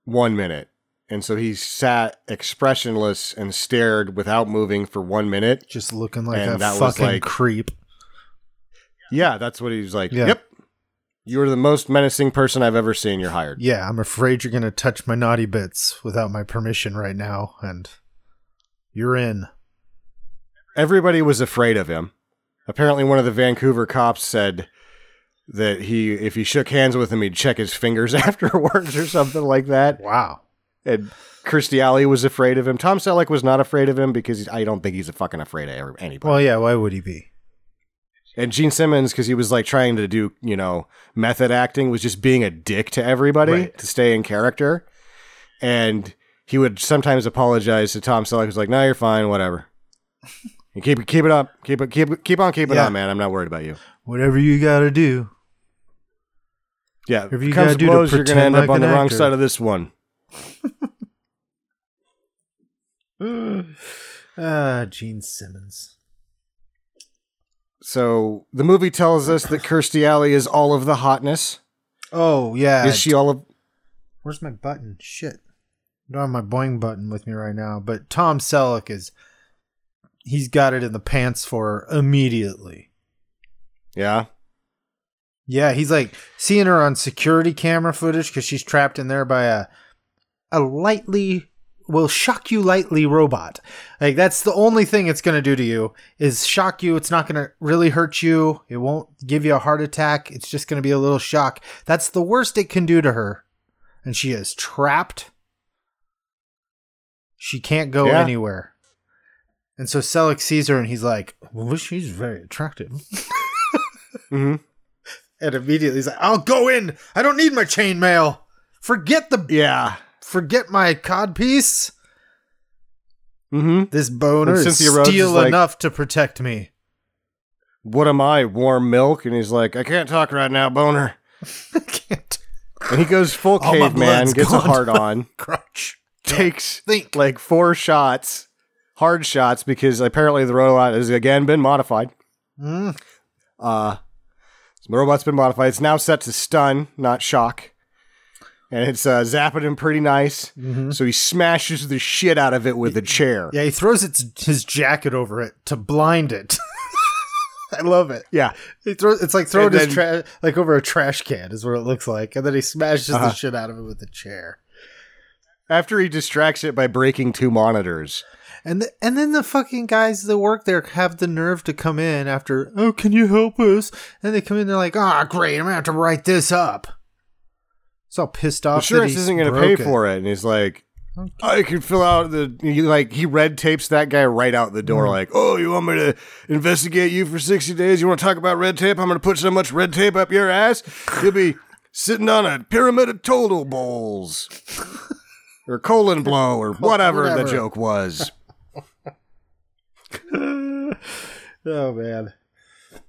1 minute. And so he sat expressionless and stared without moving for 1 minute. Just looking like And a that fucking like- creep. Yeah, that's what he was like. Yeah. Yep. You're the most menacing person I've ever seen. You're hired. Yeah, I'm afraid you're going to touch my naughty bits without my permission right now, and you're in. Everybody was afraid of him. Apparently, one of the Vancouver cops said that he, if he shook hands with him, he'd check his fingers afterwards or something like that. Wow. And Alley was afraid of him. Tom Selleck was not afraid of him because I don't think he's a fucking afraid of anybody. Well, yeah, why would he be? and Gene Simmons, because he was like trying to do, you know, method acting, was just being a dick to everybody Right. to stay in character. And he would sometimes apologize to Tom Selleck. He's like, "No, you're fine. Whatever. You keep keep it up. Keep it keep it- keep on keeping Yeah. on, man. I'm not worried about you." Whatever you gotta do. Yeah, if you it comes gotta to do to blows, you're gonna pretend end up on the an wrong side of this one. Ah, Gene Simmons. So the movie tells us that Kirstie Alley is all of the hotness. Oh yeah. Is she all of? Where's my button? Shit. I don't have my boing button with me right now. But Tom Selleck is he's got it in the pants for her immediately. Yeah. Yeah, he's like seeing her on security camera footage because she's trapped in there by a a lightly will shock you lightly robot. Like that's the only thing it's gonna do to you is shock you. It's not gonna really hurt you. It won't give you a heart attack. It's just gonna be a little shock. That's the worst it can do to her. And she is trapped. She can't go Yeah. anywhere. And so Selleck sees her and he's like, Well, she's very attractive. hmm And immediately he's like, I'll go in. I don't need my chainmail. Forget the Yeah. forget my cod piece. hmm This boner is Cynthia Rhodes is steel like- enough to protect me. What am I? Warm milk? And he's like, I can't talk right now, boner. I can't And he goes full All caveman, gets a hard on, crunch. takes Think. like four shots, hard shots, because apparently the robot has again been modified. Mm. Uh, the robot's been modified. It's now set to stun, not shock. And it's uh, zapping him pretty nice. So he smashes the shit out of it with a chair. Yeah, he throws its his jacket over it to blind it. I love it. Yeah. He throws it's like throwing And his trash like over a trash can is what it looks like, and then he smashes Uh-huh. the shit out of it with a chair. After he distracts it by breaking two monitors. And th- and then the fucking guys that work there have the nerve to come in after, oh, can you help us? And they come in, they're like, ah, great, I'm gonna have to write this up. It's all pissed off. Insurance isn't going to pay for it. And he's like, I can fill out the he like he red tapes that guy right out the door. Like, oh, you want me to investigate you for sixty days? You want to talk about red tape? I'm going to put so much red tape up your ass, you'll be sitting on a pyramid of total bowls, or colon blow, or whatever, the joke was. oh man. Let's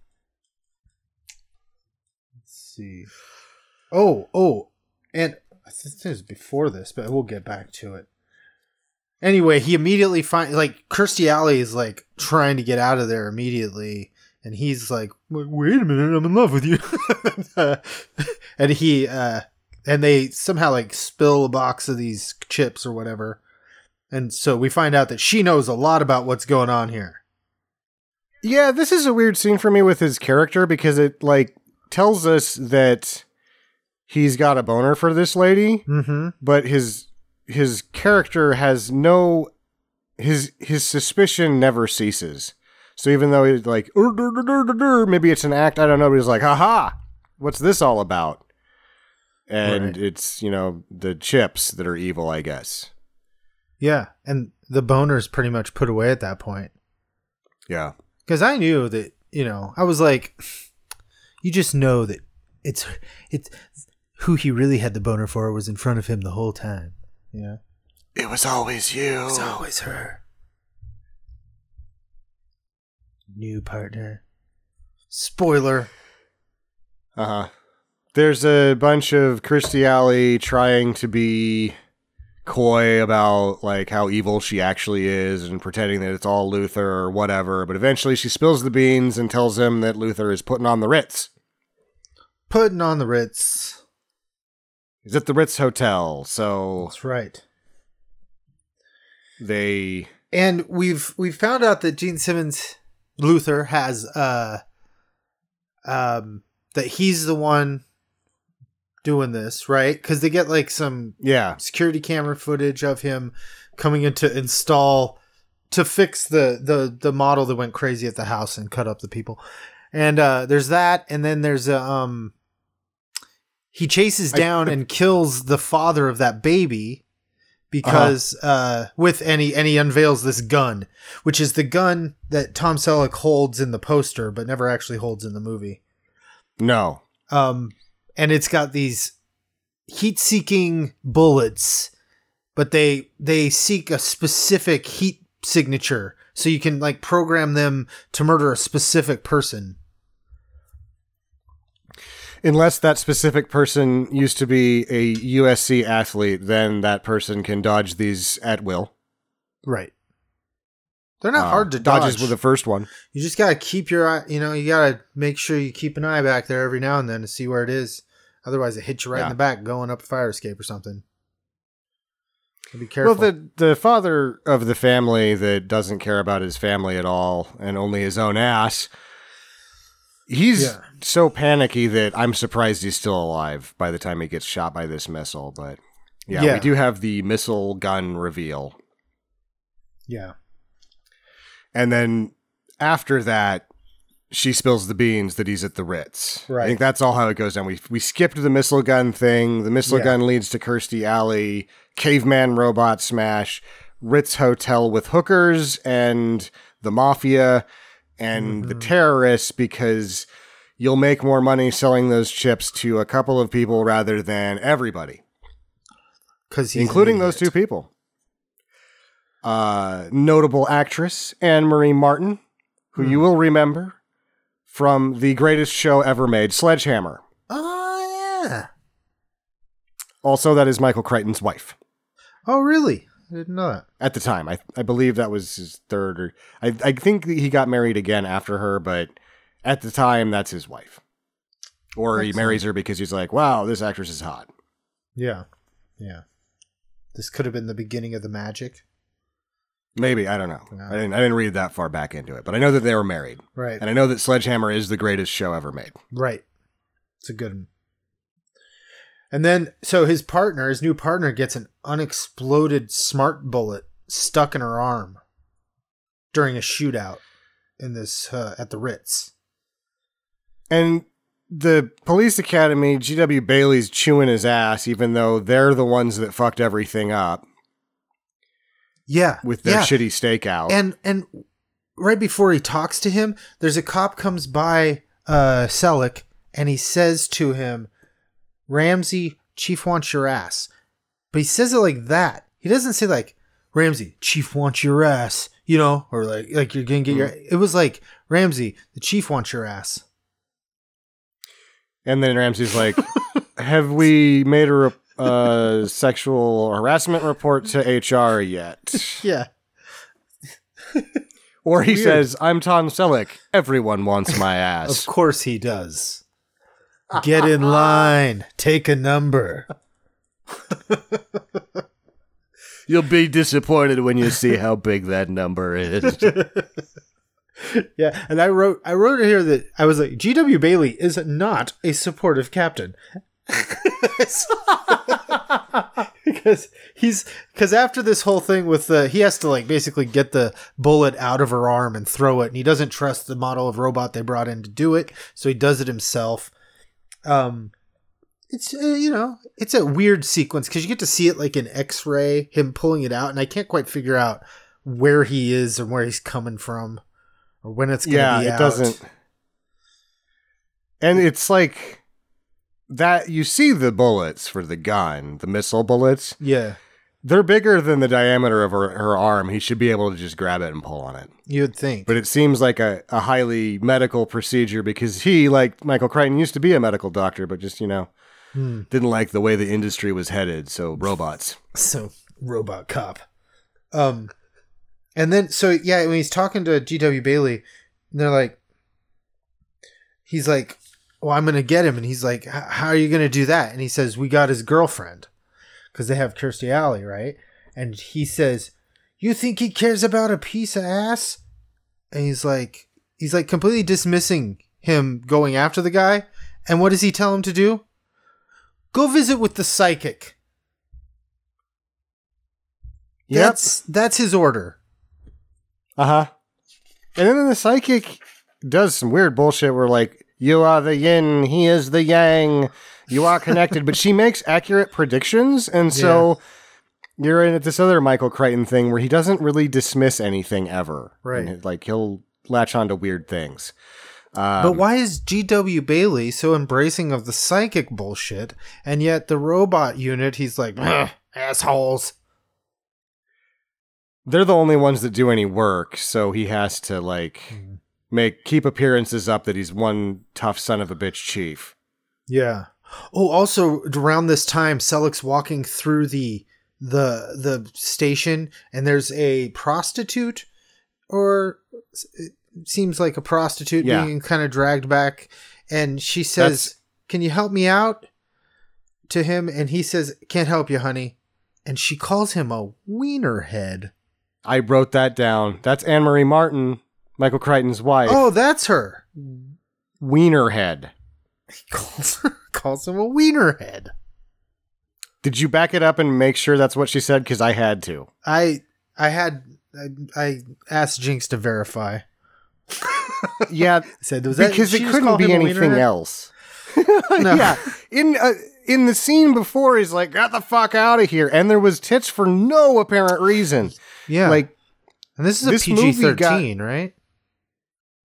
see. Oh, oh, and this is before this, but we'll get back to it. Anyway, he immediately finds like Kirstie Alley is like trying to get out of there immediately, and he's like, "Wait a minute, I'm in love with you," and he uh, and they somehow like spill a box of these chips or whatever, and so we find out that she knows a lot about what's going on here. Yeah, this is a weird scene for me with his character because it like tells us that he's got a boner for this lady. Mm-hmm. but his his character has no his his suspicion never ceases. So even though he's like "Er, dur, dur, dur, dur, dur," maybe it's an act, I don't know, but he's like, haha, what's this all about? And Right. it's, you know, the chips that are evil, I guess. Yeah, and the boner's pretty much put away at that point. Yeah. Because I knew that, you know, I was like, you just know that it's it's who he really had the boner for was in front of him the whole time. Yeah, It was always you. it's always her. New partner. Spoiler. Uh huh. There's a bunch of Kirstie Alley trying to be coy about like how evil she actually is and pretending that it's all Luther or whatever. But eventually she spills the beans and tells him that Luther is putting on the Ritz. Putting on the Ritz. He's at the Ritz Hotel, so That's right. they And we've we've found out that Gene Simmons Luther has uh um that he's the one doing this, right? Cuz they get like some yeah security camera footage of him coming in to install to fix the the the model that went crazy at the house and cut up the people. And uh there's that and then there's a um he chases I- down and kills the father of that baby because uh with any and he unveils this gun which is the gun that Tom Selleck holds in the poster but never actually holds in the movie no um, and it's got these heat-seeking bullets but they they seek a specific heat signature so you can like program them to murder a specific person. Unless that specific person used to be a USC athlete, then that person can dodge these at will. Right. They're not Uh, hard to dodge. Dodges with the first one. You just gotta keep your eye. You know, you gotta make sure you keep an eye back there every now and then to see where it is. Otherwise, it hits you right Yeah. in the back going up a fire escape or something. So be careful. Well, the the father of the family that doesn't care about his family at all and only his own ass. He's Yeah. so panicky that I'm surprised he's still alive by the time he gets shot by this missile. But yeah, Yeah. we do have the missile gun reveal, yeah. and then after that, she spills the beans that he's at the Ritz. I think that's all how it goes down. We we skipped the missile gun thing. The missile Yeah. gun leads to Kirstie Alley, caveman robot smash, Ritz Hotel with hookers and the mafia and Mm-hmm. the terrorists because you'll make more money selling those chips to a couple of people rather than everybody, Because including those two people. Uh, notable actress Anne Marie Martin, who Hmm. you will remember from the greatest show ever made, Sledgehammer. Oh yeah. Also, that is Michael Crichton's wife. Oh really? I didn't know that. At the time, I I believe that was his third, or I I think he got married again after her, but at the time, that's his wife. Or he marries her because he's like, wow, this actress is hot. Yeah. Yeah. This could have been the beginning of the magic. Maybe I don't know. I didn't I didn't read that far back into it, but I know that they were married, Right. and I know that Sledgehammer is the greatest show ever made. Right. It's a good one. And then, so his partner, his new partner, gets an unexploded smart bullet stuck in her arm during a shootout in this uh, at the Ritz. And the police academy, G.W. Bailey's chewing his ass, even though they're the ones that fucked everything up Yeah, with their yeah. shitty stakeout. And and right before he talks to him, there's a cop comes by uh Selleck and he says to him, Ramsay, Chief wants your ass. But he says it like that. He doesn't say like, Ramsay, Chief wants your ass, you know, or like like you're gonna get your it was like, Ramsay, the chief wants your ass. And then Ramsay's like, "Have we made a uh, sexual harassment report to HR yet?" Yeah. Or he Weird. says, "I'm Tom Selleck. Everyone wants my ass. Of course he does. Get in line. Take a number. You'll be disappointed when you see how big that number is. Yeah, and I wrote I wrote here that I was like G.W. Bailey is not a supportive captain. because he's because after this whole thing with the he has to like basically get the bullet out of her arm and throw it and he doesn't trust the model of robot they brought in to do it so he does it himself um it's uh, you know it's a weird sequence because you get to see it like an x-ray him pulling it out and i can't quite figure out where he is and where he's coming from or when it's gonna yeah, be it out. doesn't. And it's like that. You see the bullets for the gun, the missile bullets. yeah They're bigger than the diameter of her, her arm. He should be able to just grab it and pull on it. you'd think But it seems like a, a highly medical procedure because he, like Michael Crichton, used to be a medical doctor, but just, you know, Hmm. didn't like the way the industry was headed. So robots. so robot cop um and then so yeah when he's talking to gw bailey they're like he's like well i'm gonna get him. And he's like how are you gonna do that? And he says we got his girlfriend. Because they have kirstie alley right? And he says you think he cares about a piece of ass? And he's like he's like completely dismissing him going after the guy. And what does he tell him to do? Go visit with the psychic. That's that's his order. Uh huh. And then the psychic does some weird bullshit where, like, you are the yin, he is the yang, you are connected. but she makes accurate predictions. And so you're in this other Michael Crichton thing where he doesn't really dismiss anything ever. Right. And, like, he'll latch on to weird things. Um, But why is G.W. Bailey so embracing of the psychic bullshit, and yet the robot unit, he's like, assholes. they're the only ones that do any work, so he has to like Mm-hmm. Make keep appearances up that he's one tough son of a bitch chief. Yeah. Oh, also around this time, Selleck's walking through the the the station, and there's a prostitute, or it seems like a prostitute Yeah. being kind of dragged back, and she says, That's- "Can you help me out?" To him, and he says, "Can't help you, honey," and she calls him a wiener head. I wrote that down. That's Anne Marie Martin, Michael Crichton's wife. Oh, that's her. Wienerhead. He calls her, calls him a wiener head. Did you back it up and make sure that's what she said? Because I had to. I I had I, I asked Jinx to verify. Yeah, Said was that because it couldn't be anything wienerhead? else. Yeah, in uh, in the scene before, he's like, "Got the fuck out of here," and there was tits for no apparent reason. Yeah, Like, and this is a PG got- thirteen, right?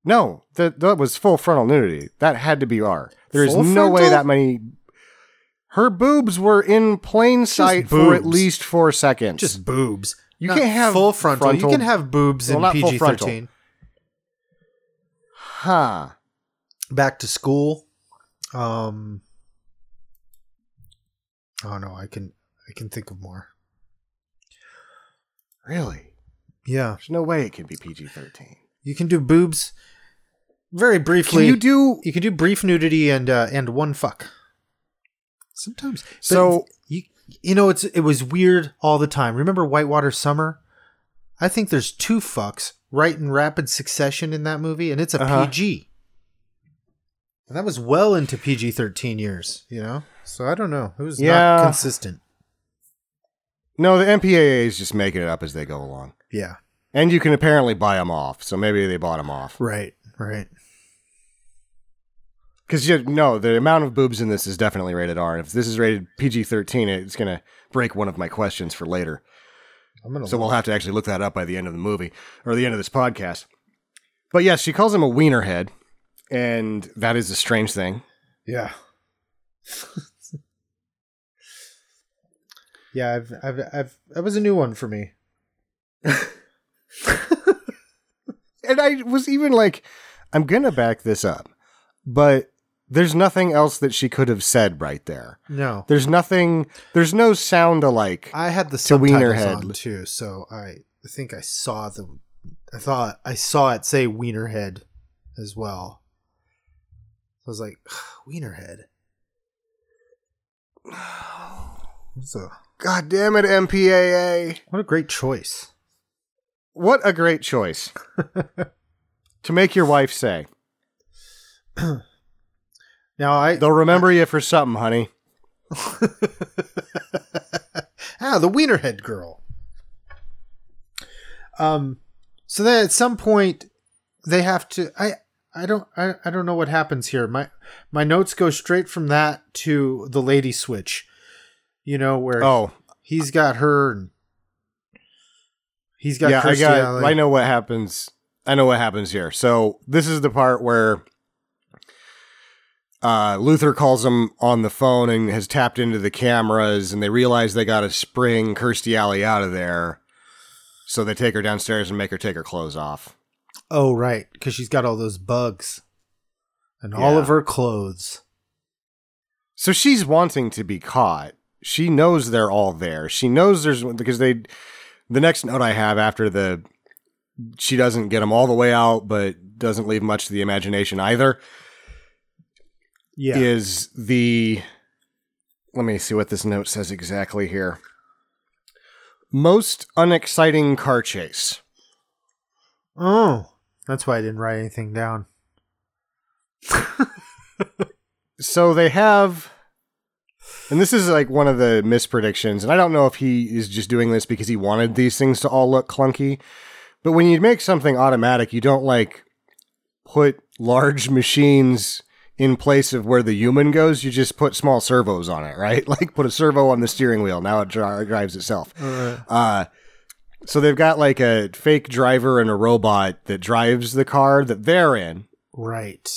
No, that that was full frontal nudity. That had to be R. There is Full no way that many. Her boobs were in plain sight for at least four seconds. Just boobs. You Not can't have full frontal. frontal- You can have boobs Well, in PG thirteen. huh? Back to school. Um. Oh no, I can I can think of more. Really? Yeah, There's no way it can be PG thirteen. you can do boobs. Very Can briefly, you do you can do brief nudity and uh, and one fuck. Sometimes. So- you you know it's it was weird all the time. Remember Whitewater Summer? I think there's two fucks right in rapid succession in that movie, and it's a Uh-huh. PG. And that was well into PG thirteen years, you know. So I don't know. It was Yeah. not consistent. no? The MPAA is just making it up as they go along, Yeah. and you can apparently buy them off. So maybe they bought them off. Right. Right. Because you no, the amount of boobs in this is definitely rated R. And if this is rated PG thirteen, it's gonna break one of my questions for later. I'm gonna. So we'll have to actually look that up by the end of the movie or the end of this podcast. But yes, she calls him a wiener head, and that is a strange thing. Yeah. yeah, I've, I've, I've, that was a new one for me. And I was even like, I'm gonna back this up, but there's nothing else that she could have said right there. No, There's nothing. There's no sound alike. I had the To Wiener Head. on too, so I think I saw the, I thought I saw it say Wienerhead as well. I was like, Wienerhead. That's a, God damn it, MPAA! what a great choice. What a great choice to make your wife say. Now I They'll remember you for something, honey. ah, the Wienerhead girl. Um, so then at some point they have to. I I don't I, I don't know what happens here. My my notes go straight from that to the lady switch. You know where Oh, he's got her and he's got yeah, I got. Alley. I know what happens. I know what happens here. So this is the part where uh, Luther calls him on the phone and has tapped into the cameras, and they realize they got to spring Kirstie Alley out of there. So they take her downstairs and make her take her clothes off. Oh right, because she's got all those bugs and all of her clothes. So she's wanting to be caught. She knows they're all there. She knows there's because they. The next note I have after the, she doesn't get them all the way out, but doesn't leave much to the imagination either. Yeah. Is the. Let me see what this note says exactly here. Most unexciting car chase. Oh, that's why I didn't write anything down. so they have and this is like one of the mispredictions and i don't know if he is just doing this because he wanted these things to all look clunky but when you make something automatic you don't like put large machines in place of where the human goes you just put small servos on it right? Like put a servo on the steering wheel. Now it dri- drives itself. Uh so they've got like a fake driver and a robot that drives the car that they're in. Right.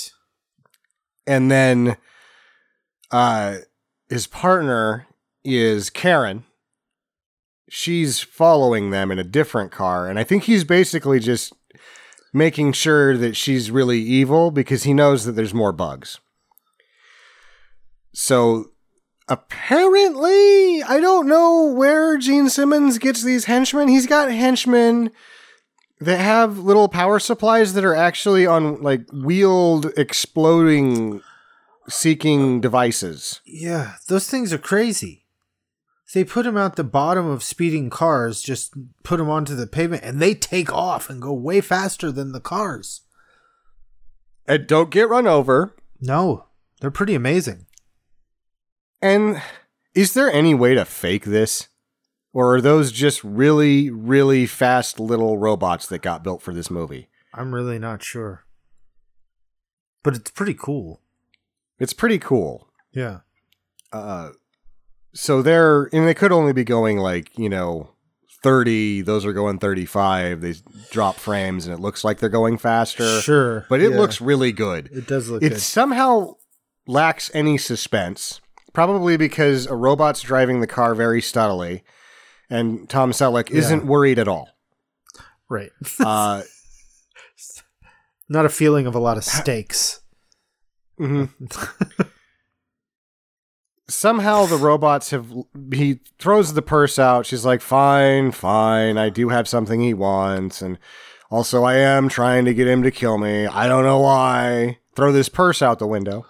and then uh his partner is Karen. She's following them in a different car, and I think he's basically just making sure that she's really evil because he knows that there's more bugs. So apparently, I don't know where Gene Simmons gets these henchmen. He's got henchmen that have little power supplies that are actually on like wheeled exploding seeking devices. Yeah, those things are crazy. They put them out the bottom of speeding cars, just put them onto the pavement, and they take off and go way faster than the cars. And don't get run over. No, they're pretty amazing. And is there any way to fake this? Or are those just really, really fast little robots that got built for this movie? I'm really not sure. But it's pretty cool. It's pretty cool. Yeah. Uh, so they're, and they could only be going like, you know, 30, those are going 35. They drop frames and it looks like they're going faster. Sure. But it yeah. looks really good. It does look it good. somehow lacks any suspense, probably because a robot's driving the car very steadily, and Tom Selleck isn't worried at all. Right. Uh, Not a feeling of a lot of stakes. mhm. Somehow the robots have. He throws the purse out. She's like, "Fine, fine. I do have something he wants, and also I am trying to get him to kill me. I don't know why. Throw this purse out the window."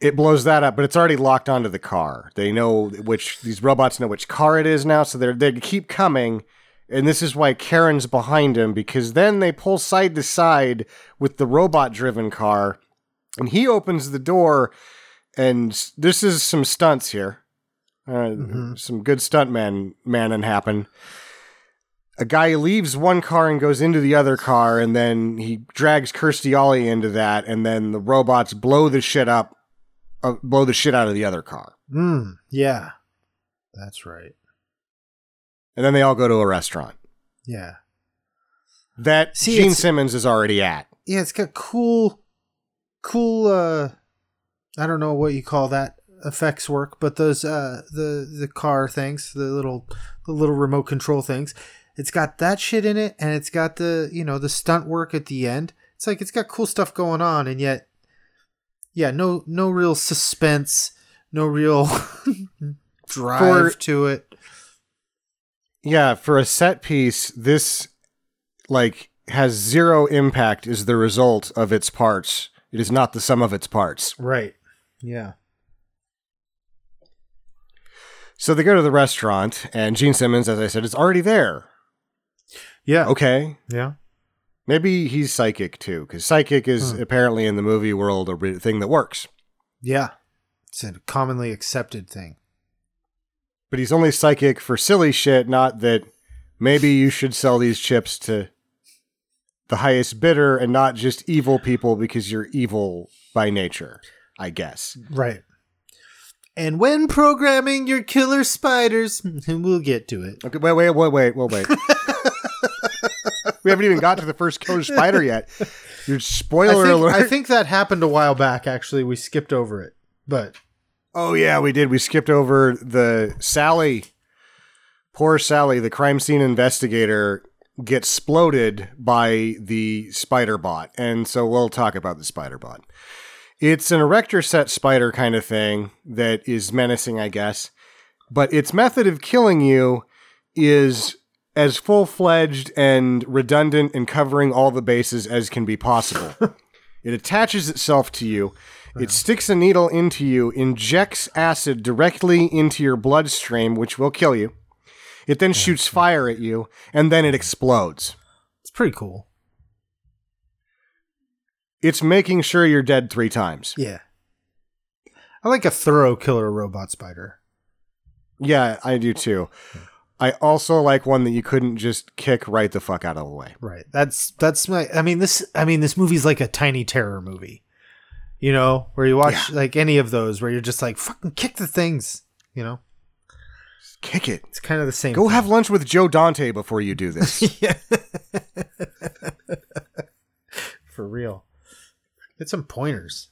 it blows that up, but it's already locked onto the car. They know which these robots know which car it is now, so they're they keep coming. And this is why Karen's behind him because then they pull side to side with the robot driven car, and he opens the door. And this is some stunts here, uh, some good stuntman manning happen. A guy leaves one car and goes into the other car, and then he drags Kirstie Alley into that, and then the robots blow the shit up uh, blow the shit out of the other car. Mm, yeah. That's right. And then they all go to a restaurant Yeah. that See, Gene Simmons is already at. Yeah, it's got cool cool uh I don't know what you call that effects work, but those uh the the car things, the little the little remote control things. It's got that shit in it and it's got the, you know, the stunt work at the end. It's like it's got cool stuff going on and yet yeah, no no real suspense, no real drive For- to it. Yeah, for a set piece, this like has zero impact is the result of its parts. It is not the sum of its parts. Right. Yeah. So they go to the restaurant, and Gene Simmons, as I said, is already there. Yeah. Okay, Yeah. maybe he's psychic too, because psychic is hmm. apparently in the movie world a re- thing that works. Yeah. It's a commonly accepted thing. But he's only psychic for silly shit, not that maybe you should sell these chips to the highest bidder and not just evil people because you're evil by nature, I guess. Right. And when programming your killer spiders, we'll get to it. Okay, wait, wait, wait, wait, wait, wait. we haven't even got to the first killer spider yet. Your I spoiler think, alert. I think that happened a while back, actually. We skipped over it. But oh yeah, we did. We skipped over the Sally. Poor Sally, the crime scene investigator, gets exploded by the spider bot, and so we'll talk about the spider bot. It's an erector set spider kind of thing that is menacing, I guess, but its method of killing you is as full fledged and redundant and covering all the bases as can be possible. it attaches itself to you, it uh-huh. sticks a needle into you, injects acid directly into your bloodstream, which will kill you. It then shoots fire at you, and then it explodes. it's pretty cool. It's making sure you're dead three times. Yeah. I like a thorough killer robot spider. Yeah, I do too. I also like one that you couldn't just kick right the fuck out of the way. Right. That's that's my I mean this I mean this movie's like a tiny terror movie. You know, where you watch like any of those where you're just like fucking kick the things, you know? Kick it. It's kind of the same. Go thing. have lunch with Joe Dante before you do this. yeah. For real. Get some pointers.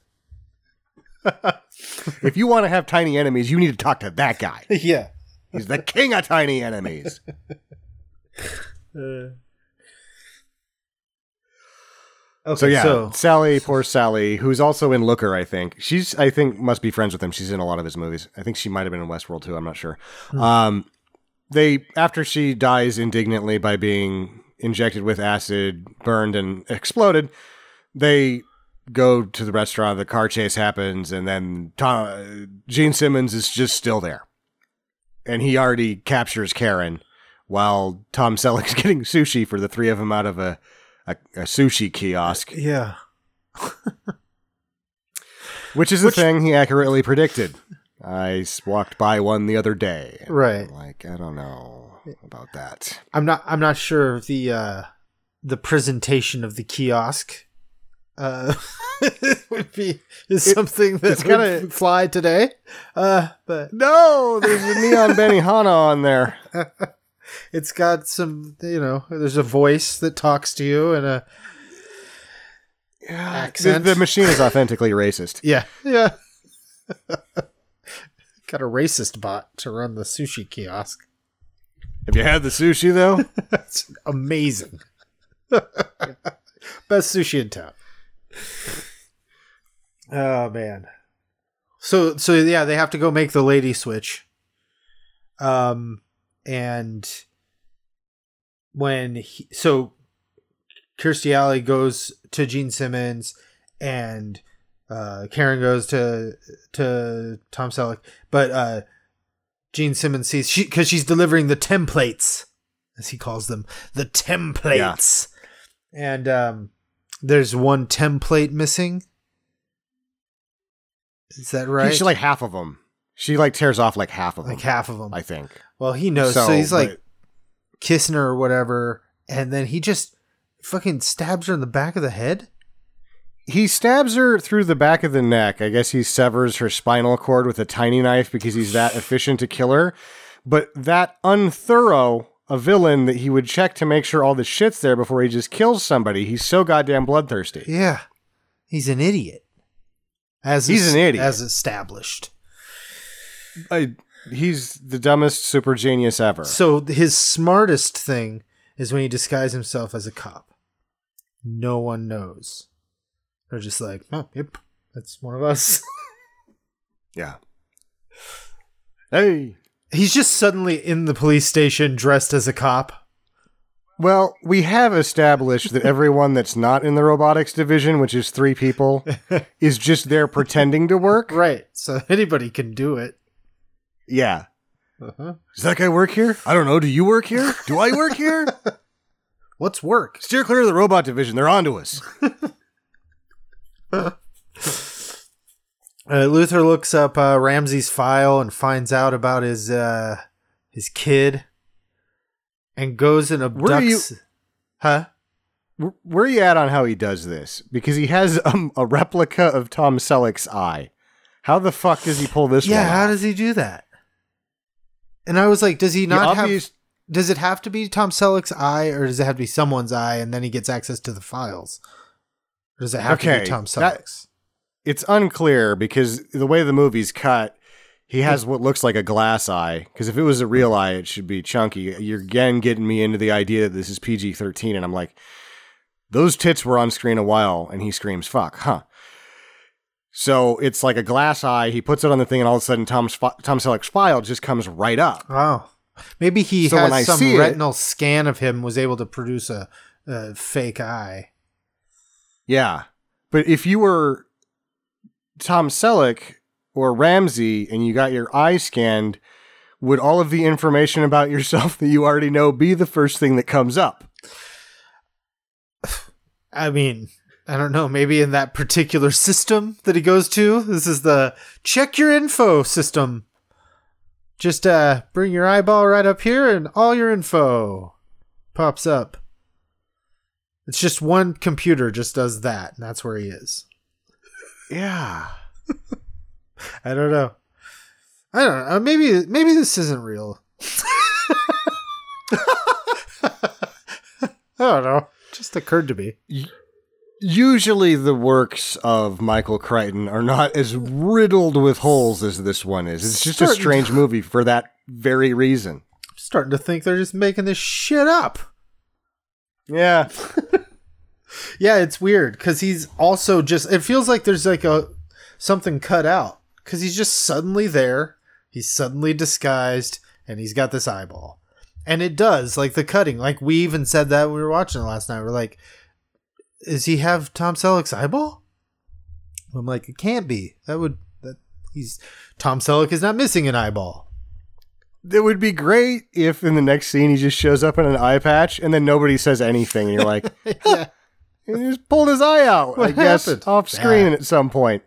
if you want to have tiny enemies, you need to talk to that guy. yeah. He's the king of tiny enemies. Okay, So yeah, so. Sally, poor Sally, who's also in Looker, I think. She's, I think, must be friends with him. She's in a lot of his movies. I think she might have been in Westworld too. I'm not sure. Um, they after she dies indignantly by being injected with acid, burned, and exploded, they go to the restaurant. The car chase happens, and then Tom, Gene Simmons is just still there, and he already captures Karen while Tom Selleck's getting sushi for the three of them out of a a, a sushi kiosk, yeah. which is the thing he accurately predicted. I walked by one the other day. Right. I'm like, I don't know about that. I'm not. I'm not sure of the uh, the presentation of the kiosk. Uh, would be is something that's gonna fly today. Uh, but No, there's a neon Benihana on there. it's got some. You know, there's a voice that talks to you and a The, accent. the machine is authentically racist. yeah, yeah. got a racist bot to run the sushi kiosk. Have you had the sushi though? it's amazing. Best sushi in town. Oh man. So so yeah, they have to go make the lady switch. Um and when he, so Kirstie Alley goes to Gene Simmons and uh Karen goes to to Tom Selleck, but uh Gene Simmons sees she because she's delivering the templates, as he calls them, the templates, and um, there's one template missing. Is that right? She like half of them. She like tears off like half of them. like half of them. I think. well, he knows, so, he's like but- kissing her or whatever, and then he just fucking stabs her in the back of the head. he stabs her through the back of the neck. I guess he severs her spinal cord with a tiny knife because he's that efficient to kill her. But that unthorough a villain that he would check to make sure all the shit's there before he just kills somebody. He's so goddamn bloodthirsty. Yeah, he's an idiot. As He's es- an idiot. as established. I, he's the dumbest super genius ever. So his smartest thing is when he disguises himself as a cop. No one knows. They're just like, oh, yep, that's one of us. yeah. Hey. He's just suddenly in the police station dressed as a cop. Well, we have established that everyone that's not in the robotics division, which is three people, is just there pretending to work. Right. So anybody can do it. Yeah. Uh-huh. Does that guy work here? I don't know. Do you work here? Do I work here? What's work? Steer clear of the robot division. They're onto us. Uh, Luther looks up uh, Ramsay's file and finds out about his uh, his kid, and goes and abducts. Where are you- Huh? Where are you at on how he does this? Because he has um, a replica of Tom Selleck's eye. How the fuck does he pull this Yeah. How does he do that? And I was like, does he not obvious- have? Does it have to be Tom Selleck's eye, or does it have to be someone's eye, and then he gets access to the files? Or does it have to be Tom that- Selleck's? It's unclear because the way the movie's cut, he has mm. what looks like a glass eye. Because if it was a real eye, it should be chunky. You're again getting me into the idea that this is PG 13, and I'm like, those tits were on screen a while, and he screams, fuck, huh? So it's like a glass eye. He puts it on the thing, and all of a sudden, Tom's fi- Tom Selleck's file just comes right up. Oh, maybe he So has some see it- retinal scan of him was able to produce a, a fake eye. Yeah. But if you were Tom Selleck or Ramsay and you got your eye scanned, would all of the information about yourself that you already know be the first thing that comes up? I mean, I don't know. Maybe in that particular system that he goes to, this is the check your info system. Just uh, bring your eyeball right up here, and all your info pops up. It's just one computer just does that, and that's where he is. Yeah. I don't know. I don't know. Uh, maybe maybe this isn't real. I don't know. Just occurred to me. usually the works of Michael Crichton are not as riddled with holes as this one is. It's just a strange movie for that very reason. starting to think they're just making this shit up. Yeah. Yeah, it's weird because he's also just. It feels like there's like a something cut out because he's just suddenly there. He's suddenly disguised, and he's got this eyeball, and it does like the cutting. Like we even said that when we were watching it last night. We're like, "Is he have Tom Selleck's eyeball?" I'm like, "It can't be. That would that he's Tom Selleck is not missing an eyeball." It would be great if in the next scene he just shows up in an eye patch and then nobody says anything and you're like, yeah, he just pulled his eye out, What I guess, happened? off screen Ah. at some point.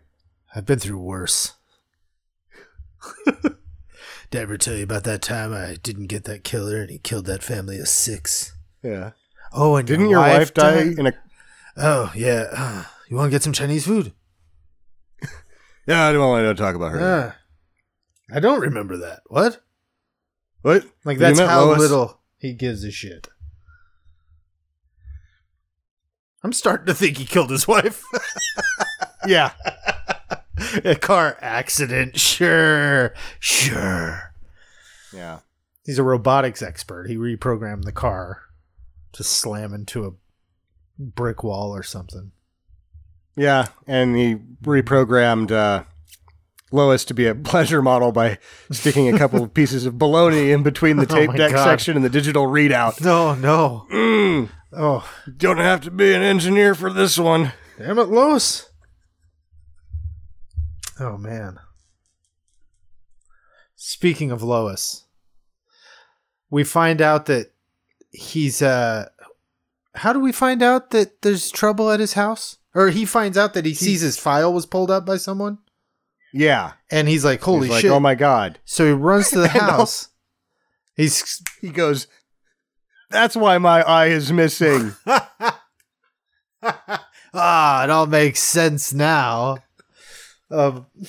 I've been through worse. Did I ever tell you about that time I didn't get that killer and he killed that family of six? Yeah. Oh, and Didn't your wife die in a Oh, yeah. Uh, you want to get some Chinese food? Yeah, I don't want to talk about her. Uh, I don't remember that. What? What? Like that's how Lois? little he gives a shit. I'm starting to think he killed his wife. Yeah. a car accident, sure, sure. Yeah. He's a robotics expert. He reprogrammed the car to slam into a brick wall or something. Yeah, and he reprogrammed uh, Lois to be a pleasure model by sticking a couple of pieces of bologna in between the Oh tape my deck God. section and the digital readout. No, no. Mm, Oh, don't have to be an engineer for this one. damn it, Lois. Oh man. Speaking of Lois, we find out that he's uh how do we find out that there's trouble at his house? Or he finds out that he sees his file was pulled up by someone Yeah. and he's like, "Holy He's like, shit." oh my God. So he runs to the house. He's He goes, that's why my eye is missing. ah, it all makes sense now. Um,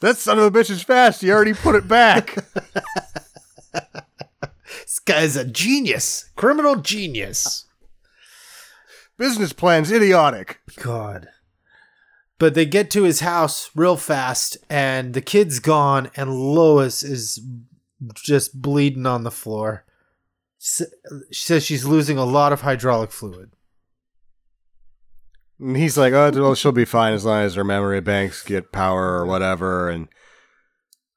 that son of a bitch is fast. He already put it back. this guy's a genius, criminal genius. Business plan's idiotic. God. But they get to his house real fast, and the kid's gone, and Lois is just bleeding on the floor. She says she's losing a lot of hydraulic fluid. And he's like, oh, well, she'll be fine as long as her memory banks get power or whatever. And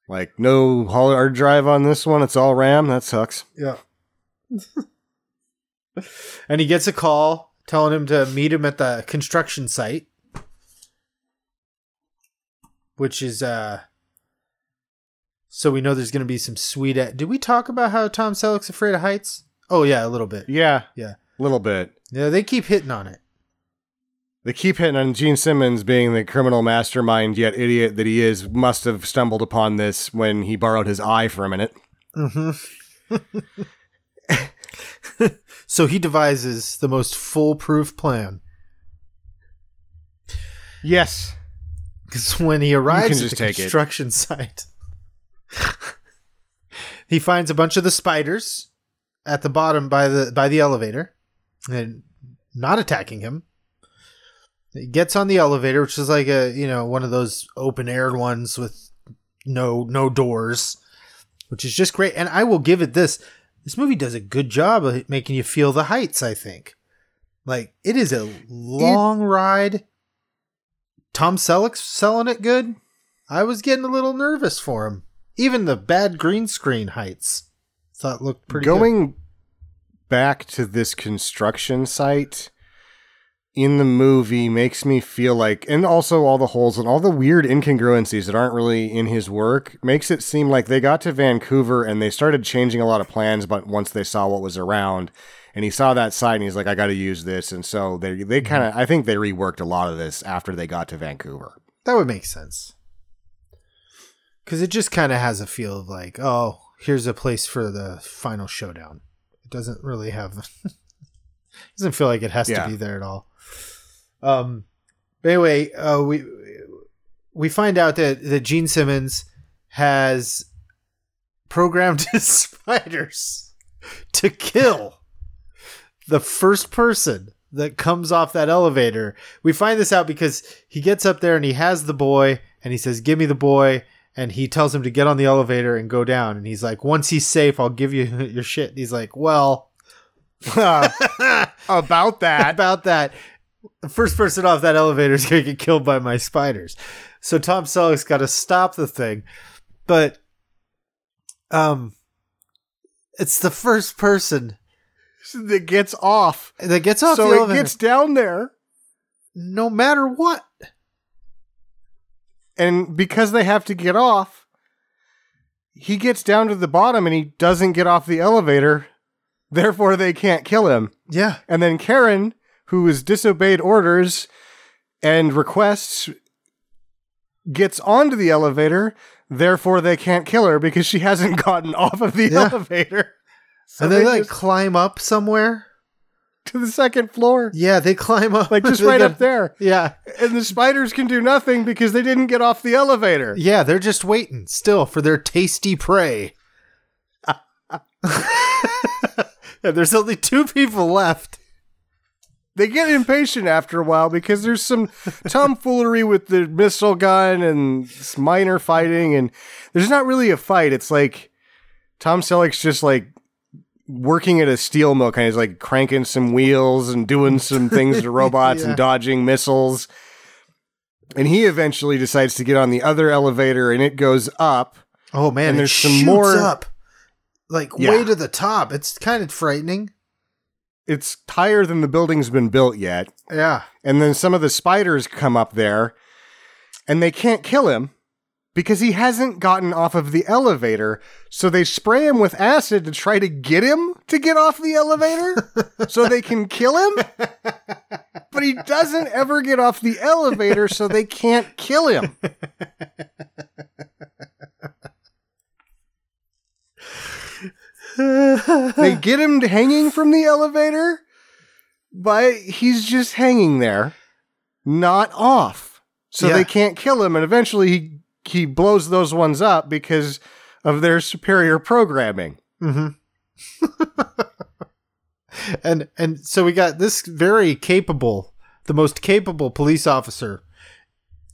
like, no hard drive on this one. It's all RAM. That sucks. Yeah. and he gets a call telling him to meet him at the construction site, which is uh. So we know there's going to be some sweet. Did we talk about how Tom Selleck's afraid of heights? Oh yeah, a little bit. Yeah, Yeah, a little bit. yeah. They keep hitting on it. They keep hitting on Gene Simmons being the criminal mastermind, yet idiot that he is, must have stumbled upon this when he borrowed his eye for a minute. Mm-hmm. so he devises the most foolproof plan. Yes. Because when he arrives at the construction site, he finds a bunch of the spiders at the bottom by the by the elevator, and not attacking him. He gets on the elevator, which is like a you know one of those open air ones with no no doors, which is just great. And I will give it this: this movie does a good job of making you feel the heights. I think, like it is a long ride. Tom Selleck's selling it good. I was getting a little nervous for him. Even the bad green screen heights thought looked pretty good. Going back to this construction site in the movie makes me feel like, and also all the holes and all the weird incongruencies that aren't really in his work makes it seem like they got to Vancouver and they started changing a lot of plans. But once they saw what was around, and he saw that site and he's like, I got to use this. And so they they mm-hmm. kind of, I think they reworked a lot of this after they got to Vancouver. That would make sense. Because it just kind of has a feel of like, oh, here's a place for the final showdown. It doesn't really have, doesn't feel like it has Yeah. to be there at all. Um, but anyway, uh, we we find out that that Gene Simmons has programmed his spiders to kill the first person that comes off that elevator. We find this out because he gets up there and he has the boy and he says, Give me the boy. And he tells him to get on the elevator and go down. And he's like, Once he's safe, I'll give you your shit. And he's like, Well, About that. about that, the first person off that elevator is going to get killed by my spiders. So Tom Selleck's got to stop the thing. But, um, it's the first person that gets off. that gets off so the it gets down there. no matter what. And because they have to get off, he gets down to the bottom and he doesn't get off the elevator. Therefore, they can't kill him. Yeah. And then Karen, who has disobeyed orders and requests, gets onto the elevator. Therefore, they can't kill her because she hasn't gotten off of the Yeah. elevator. So and they, like just climb up somewhere. To the second floor, Yeah, they climb up. like just right got- up there. Yeah. And the spiders can do nothing because they didn't get off the elevator. Yeah, they're just waiting still for their tasty prey. and there's only two people left. They get impatient after a while because there's some tomfoolery with the missile gun and minor fighting, and there's not really a fight. It's like Tom Selleck's just like working at a steel mill, kind of like cranking some wheels and doing some things to robots Yeah. and dodging missiles. And he eventually decides to get on the other elevator, and it goes up. Oh man, And it there's some more- up like Yeah. way to the top. It's kind of frightening. It's higher than the building's been built yet. Yeah. And then some of the spiders come up there and they can't kill him because he hasn't gotten off of the elevator. So they spray him with acid to try to get him to get off the elevator so they can kill him. But he doesn't ever get off the elevator, so they can't kill him. they get him hanging from the elevator, but he's just hanging there, not off. So Yeah. they can't kill him, and eventually he he blows those ones up because of their superior programming. and and so we got this very capable, the most capable police officer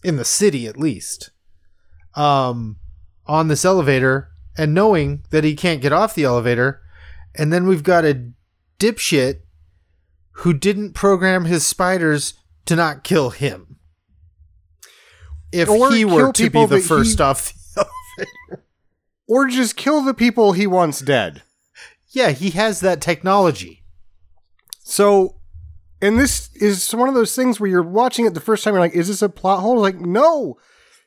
in the city, at least, um, on this elevator, and knowing that he can't get off the elevator, and then we've got a dipshit who didn't program his spiders to not kill him. If Or he were to be the that he- first off the Or just kill the people he wants dead. Yeah, he has that technology. So, and this is one of those things where you're watching it the first time, you're like, is this a plot hole? Like, no.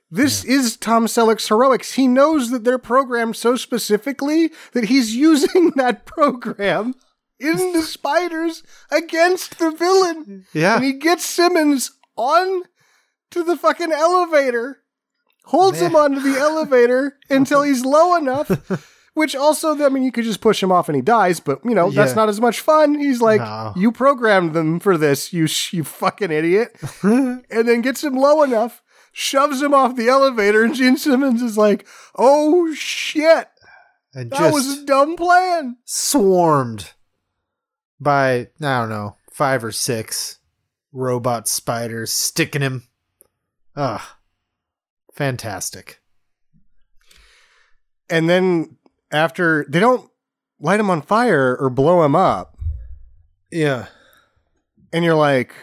This is Tom Selleck's heroics. He knows that they're programmed so specifically that he's using that program in the spiders against the villain. Yeah. And he gets Simmons on to the fucking elevator, holds him onto the elevator until he's low enough. Which also, I mean, you could just push him off and he dies, but you know that's not as much fun. He's like, No. "You programmed them for this, you sh- you fucking idiot," and then gets him low enough, shoves him off the elevator, and Gene Simmons is like, "Oh shit, And that was a dumb plan." swarmed by I don't know five or six robot spiders sticking him. Ah, fantastic. And then after they don't light him on fire or blow him up, Yeah, and you're like,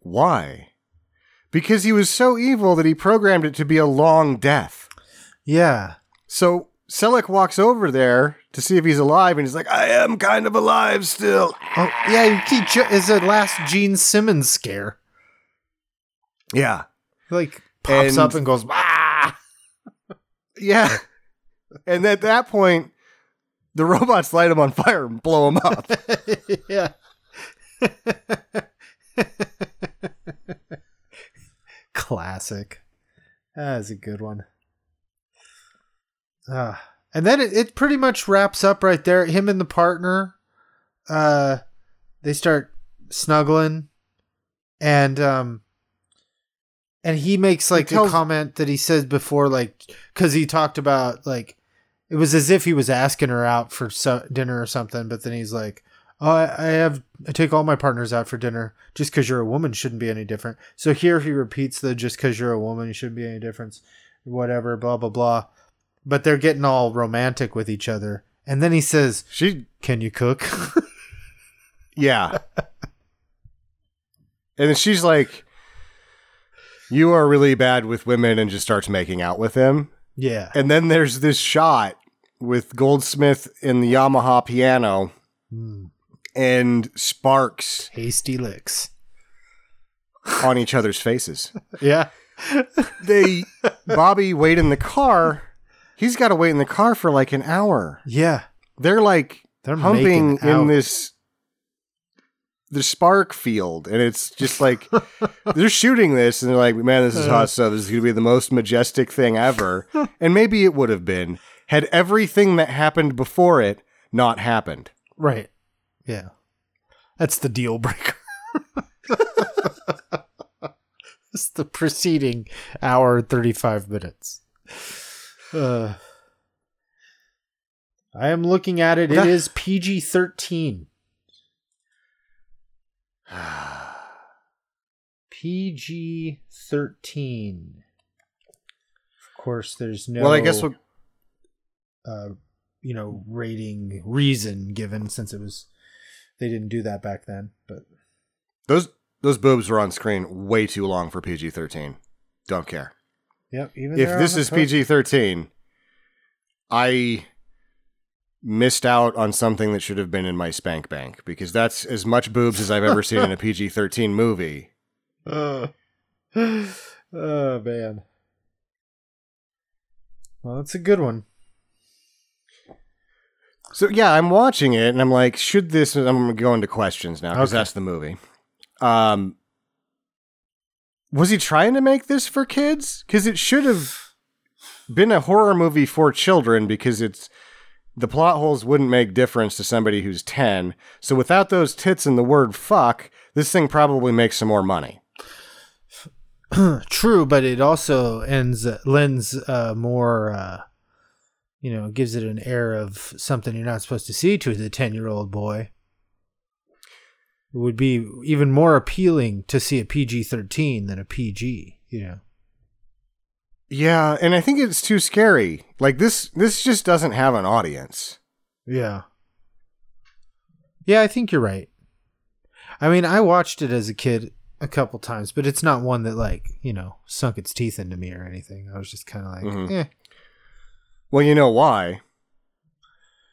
"Why?" Because he was so evil that he programmed it to be a long death. yeah. So Selleck walks over there to see if he's alive, and he's like, "I am kind of alive still." Oh, yeah. He ju- is a last Gene Simmons scare. Yeah, like pops And- up and goes ah. yeah. and at that point, the robots light him on fire and blow him up. yeah. Classic. That is a good one. Uh, and then it, it pretty much wraps up right there. Him and the partner, uh, they start snuggling, and um, and he makes like tells- a comment that he said before, like because he talked about like it was as if he was asking her out for so- dinner or something, but then he's like, Oh, I, I have I take all my partners out for dinner. Just because you're a woman shouldn't be any different. So here he repeats the just because you're a woman you shouldn't be any difference. Whatever, blah blah blah. But they're getting all romantic with each other, and then he says, She "Can you cook?" Yeah. and then she's like, You are really bad with women, and just starts making out with him. yeah, And then there's this shot with Goldsmith in the Yamaha piano Mm, and sparks hasty licks. on each other's faces. Yeah, They, Bobby, wait in the car. He's got to wait in the car for like an hour. yeah. They're like They're humping in this the spark field and it's just like they're shooting this and they're like man this is hot stuff this is going to be the most majestic thing ever and maybe it would have been had everything that happened before it not happened Right. Yeah. That's the deal breaker. it's the preceding hour and 35 minutes. Uh, I am looking at it. It is PG 13. PG 13. Of course, there's no well i guess what uh, you know, rating reason given since it was they didn't do that back then. But those those boobs were on screen way too long for pg-13 don't care yep, even if this is pg-13 i missed out on something that should have been in my spank bank because that's as much boobs as i've ever seen in a pg-13 movie Uh, oh man. Well, that's a good one. So yeah, I'm watching it and I'm like, should this? I'm gonna go into questions now because Okay. that's the movie. Um, was he trying to make this for kids? Because it should have been a horror movie for children because it's the plot holes wouldn't make difference to somebody who's ten. So without those tits and the word fuck, this thing probably makes some more money. True, but it also ends lends uh, more. Uh, you know, gives it an air of something you're not supposed to see to the ten year old boy. It would be even more appealing to see a PG thirteen than a PG. You know. Yeah, and I think it's too scary. Like this, this just doesn't have an audience. Yeah. Yeah, I think you're right. I mean, I watched it as a kid a couple times, but it's not one that like, you know, sunk its teeth into me or anything. I was just kind of like, Mhm. eh. Well, you know why?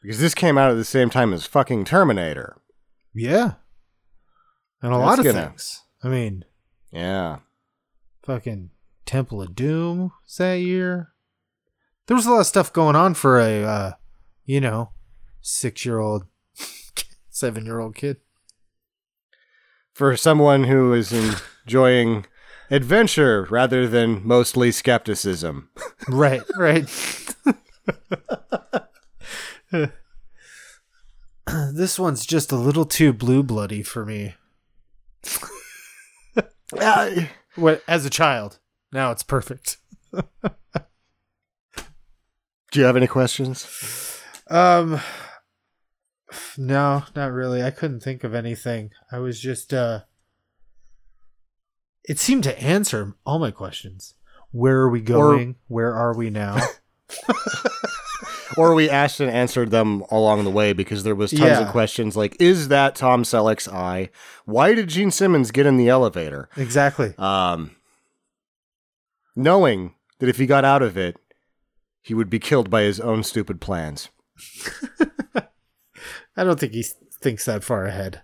Because this came out at the same time as fucking Terminator. Yeah. And a That's lot of gonna- things. I mean, Yeah. fucking Temple of Doom was that year. There was a lot of stuff going on for a, uh, you know, six year old, seven year old kid. For someone who is enjoying adventure rather than mostly skepticism. Right, right. this one's just a little too blue bloody for me. Uh, What as a child. Now it's perfect. do you have any questions? Um no, not really. I couldn't think of anything. I was just uh it seemed to answer all my questions. Where are we going? Where are we now? Or we asked and answered them along the way because there was tons Yeah. of questions like, is that Tom Selleck's eye? Why did Gene Simmons get in the elevator? exactly. Um, knowing that if he got out of it, he would be killed by his own stupid plans. I don't think he thinks that far ahead.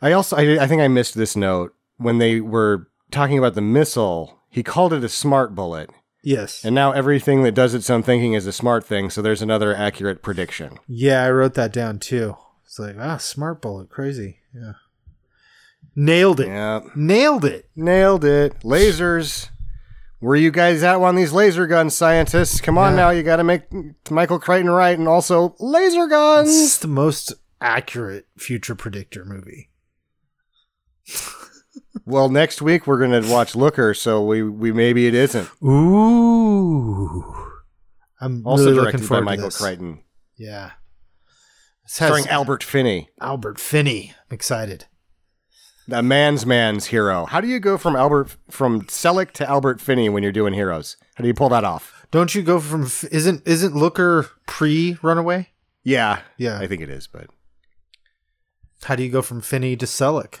I also, I, I think I missed this note when they were talking about the missile. He called it a smart bullet, Yes. and now everything that does its own thinking is a smart thing. So there's another accurate prediction. Yeah, I wrote that down too. It's like, ah, smart bullet, crazy. Yeah. Nailed it. Yeah, Nailed it. nailed it. Lasers. Where you guys at on these laser gun scientists? Come on Yeah. now, you got to make Michael Crichton right, and also laser guns. It's the most accurate future predictor movie. Well, next week we're gonna watch Looker, so we we maybe it isn't. Ooh. I'm Also really directed looking by Michael. Crichton. Yeah. Starring Albert Finney, Albert Finney. I'm excited. The man's man's hero. How do you go from Albert from Selleck to Albert Finney when you're doing heroes? How do you pull that off? Don't you go from isn't isn't Looker pre Runaway? Yeah, Yeah. I think it is, but How do you go from Finney to Selleck?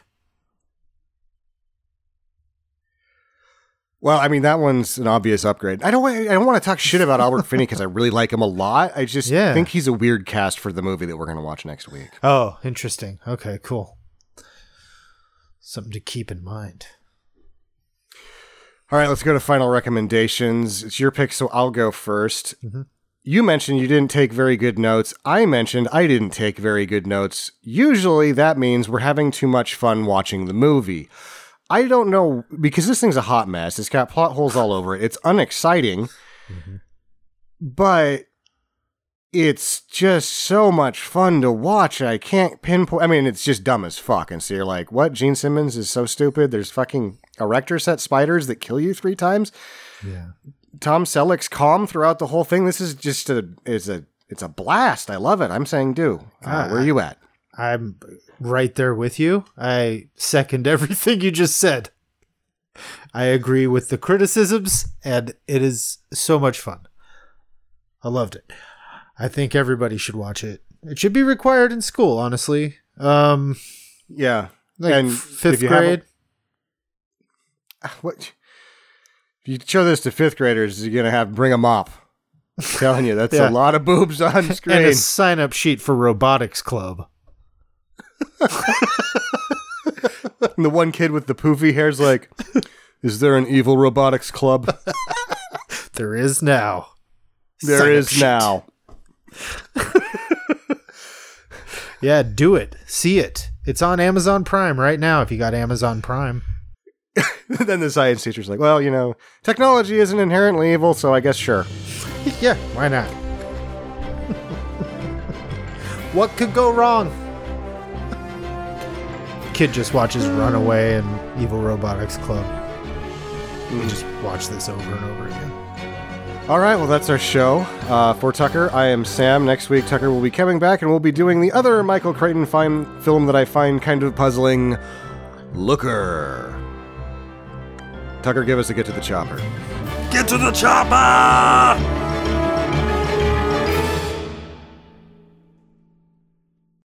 well, I mean that one's an obvious upgrade. I don't I don't want to talk shit about Albert Finney because I really like him a lot. I just Yeah. think he's a weird cast for the movie that we're going to watch next week. Oh, interesting. Okay, cool. Something to keep in mind. All right, let's go to final recommendations. It's your pick, so I'll go 1st You mentioned you didn't take very good notes. I mentioned I didn't take very good notes. Usually that means we're having too much fun watching the movie. I don't know because this thing's a hot mess. It's got plot holes all over it. It's unexciting, mm-hmm. but it's just so much fun to watch. I can't pinpoint. I mean, it's just dumb as fuck. And so you're like, what? Gene Simmons is so stupid. There's fucking erector set spiders that kill you three times. Yeah. Tom Selleck's calm throughout the whole thing. This is just a is a it's a blast. I love it. I'm saying do. Uh, where are you at? I'm right there with you. I second everything you just said. I agree with the criticisms, and it is so much fun. I loved it. I think everybody should watch it. It should be required in school, honestly. Um, Yeah. like And fifth if you haven't- grade. What? If you show this to fifth graders, you're gonna have bring them up. I'm telling you, that's Yeah. a lot of boobs on screen. And a sign up sheet for robotics club. And the one kid with the poofy hair's like, "Is there an evil robotics club?" There is now. There Sign-up is now. Yeah, do it. See it. It's on Amazon Prime right now if you got Amazon Prime. then the science teacher's like, "Well, you know, technology isn't inherently evil, so I guess sure." Yeah, why not? what could go wrong? Kid just watches Runaway and Evil Robotics Club. We hmm. just watch this over and over again. All right, well, that's our show. Uh, for Tucker, I am Sam. Next week, Tucker will be coming back and we'll be doing the other Michael Crichton fine film that I find kind of puzzling Looker. Tucker, give us a get to the chopper. Get to the chopper!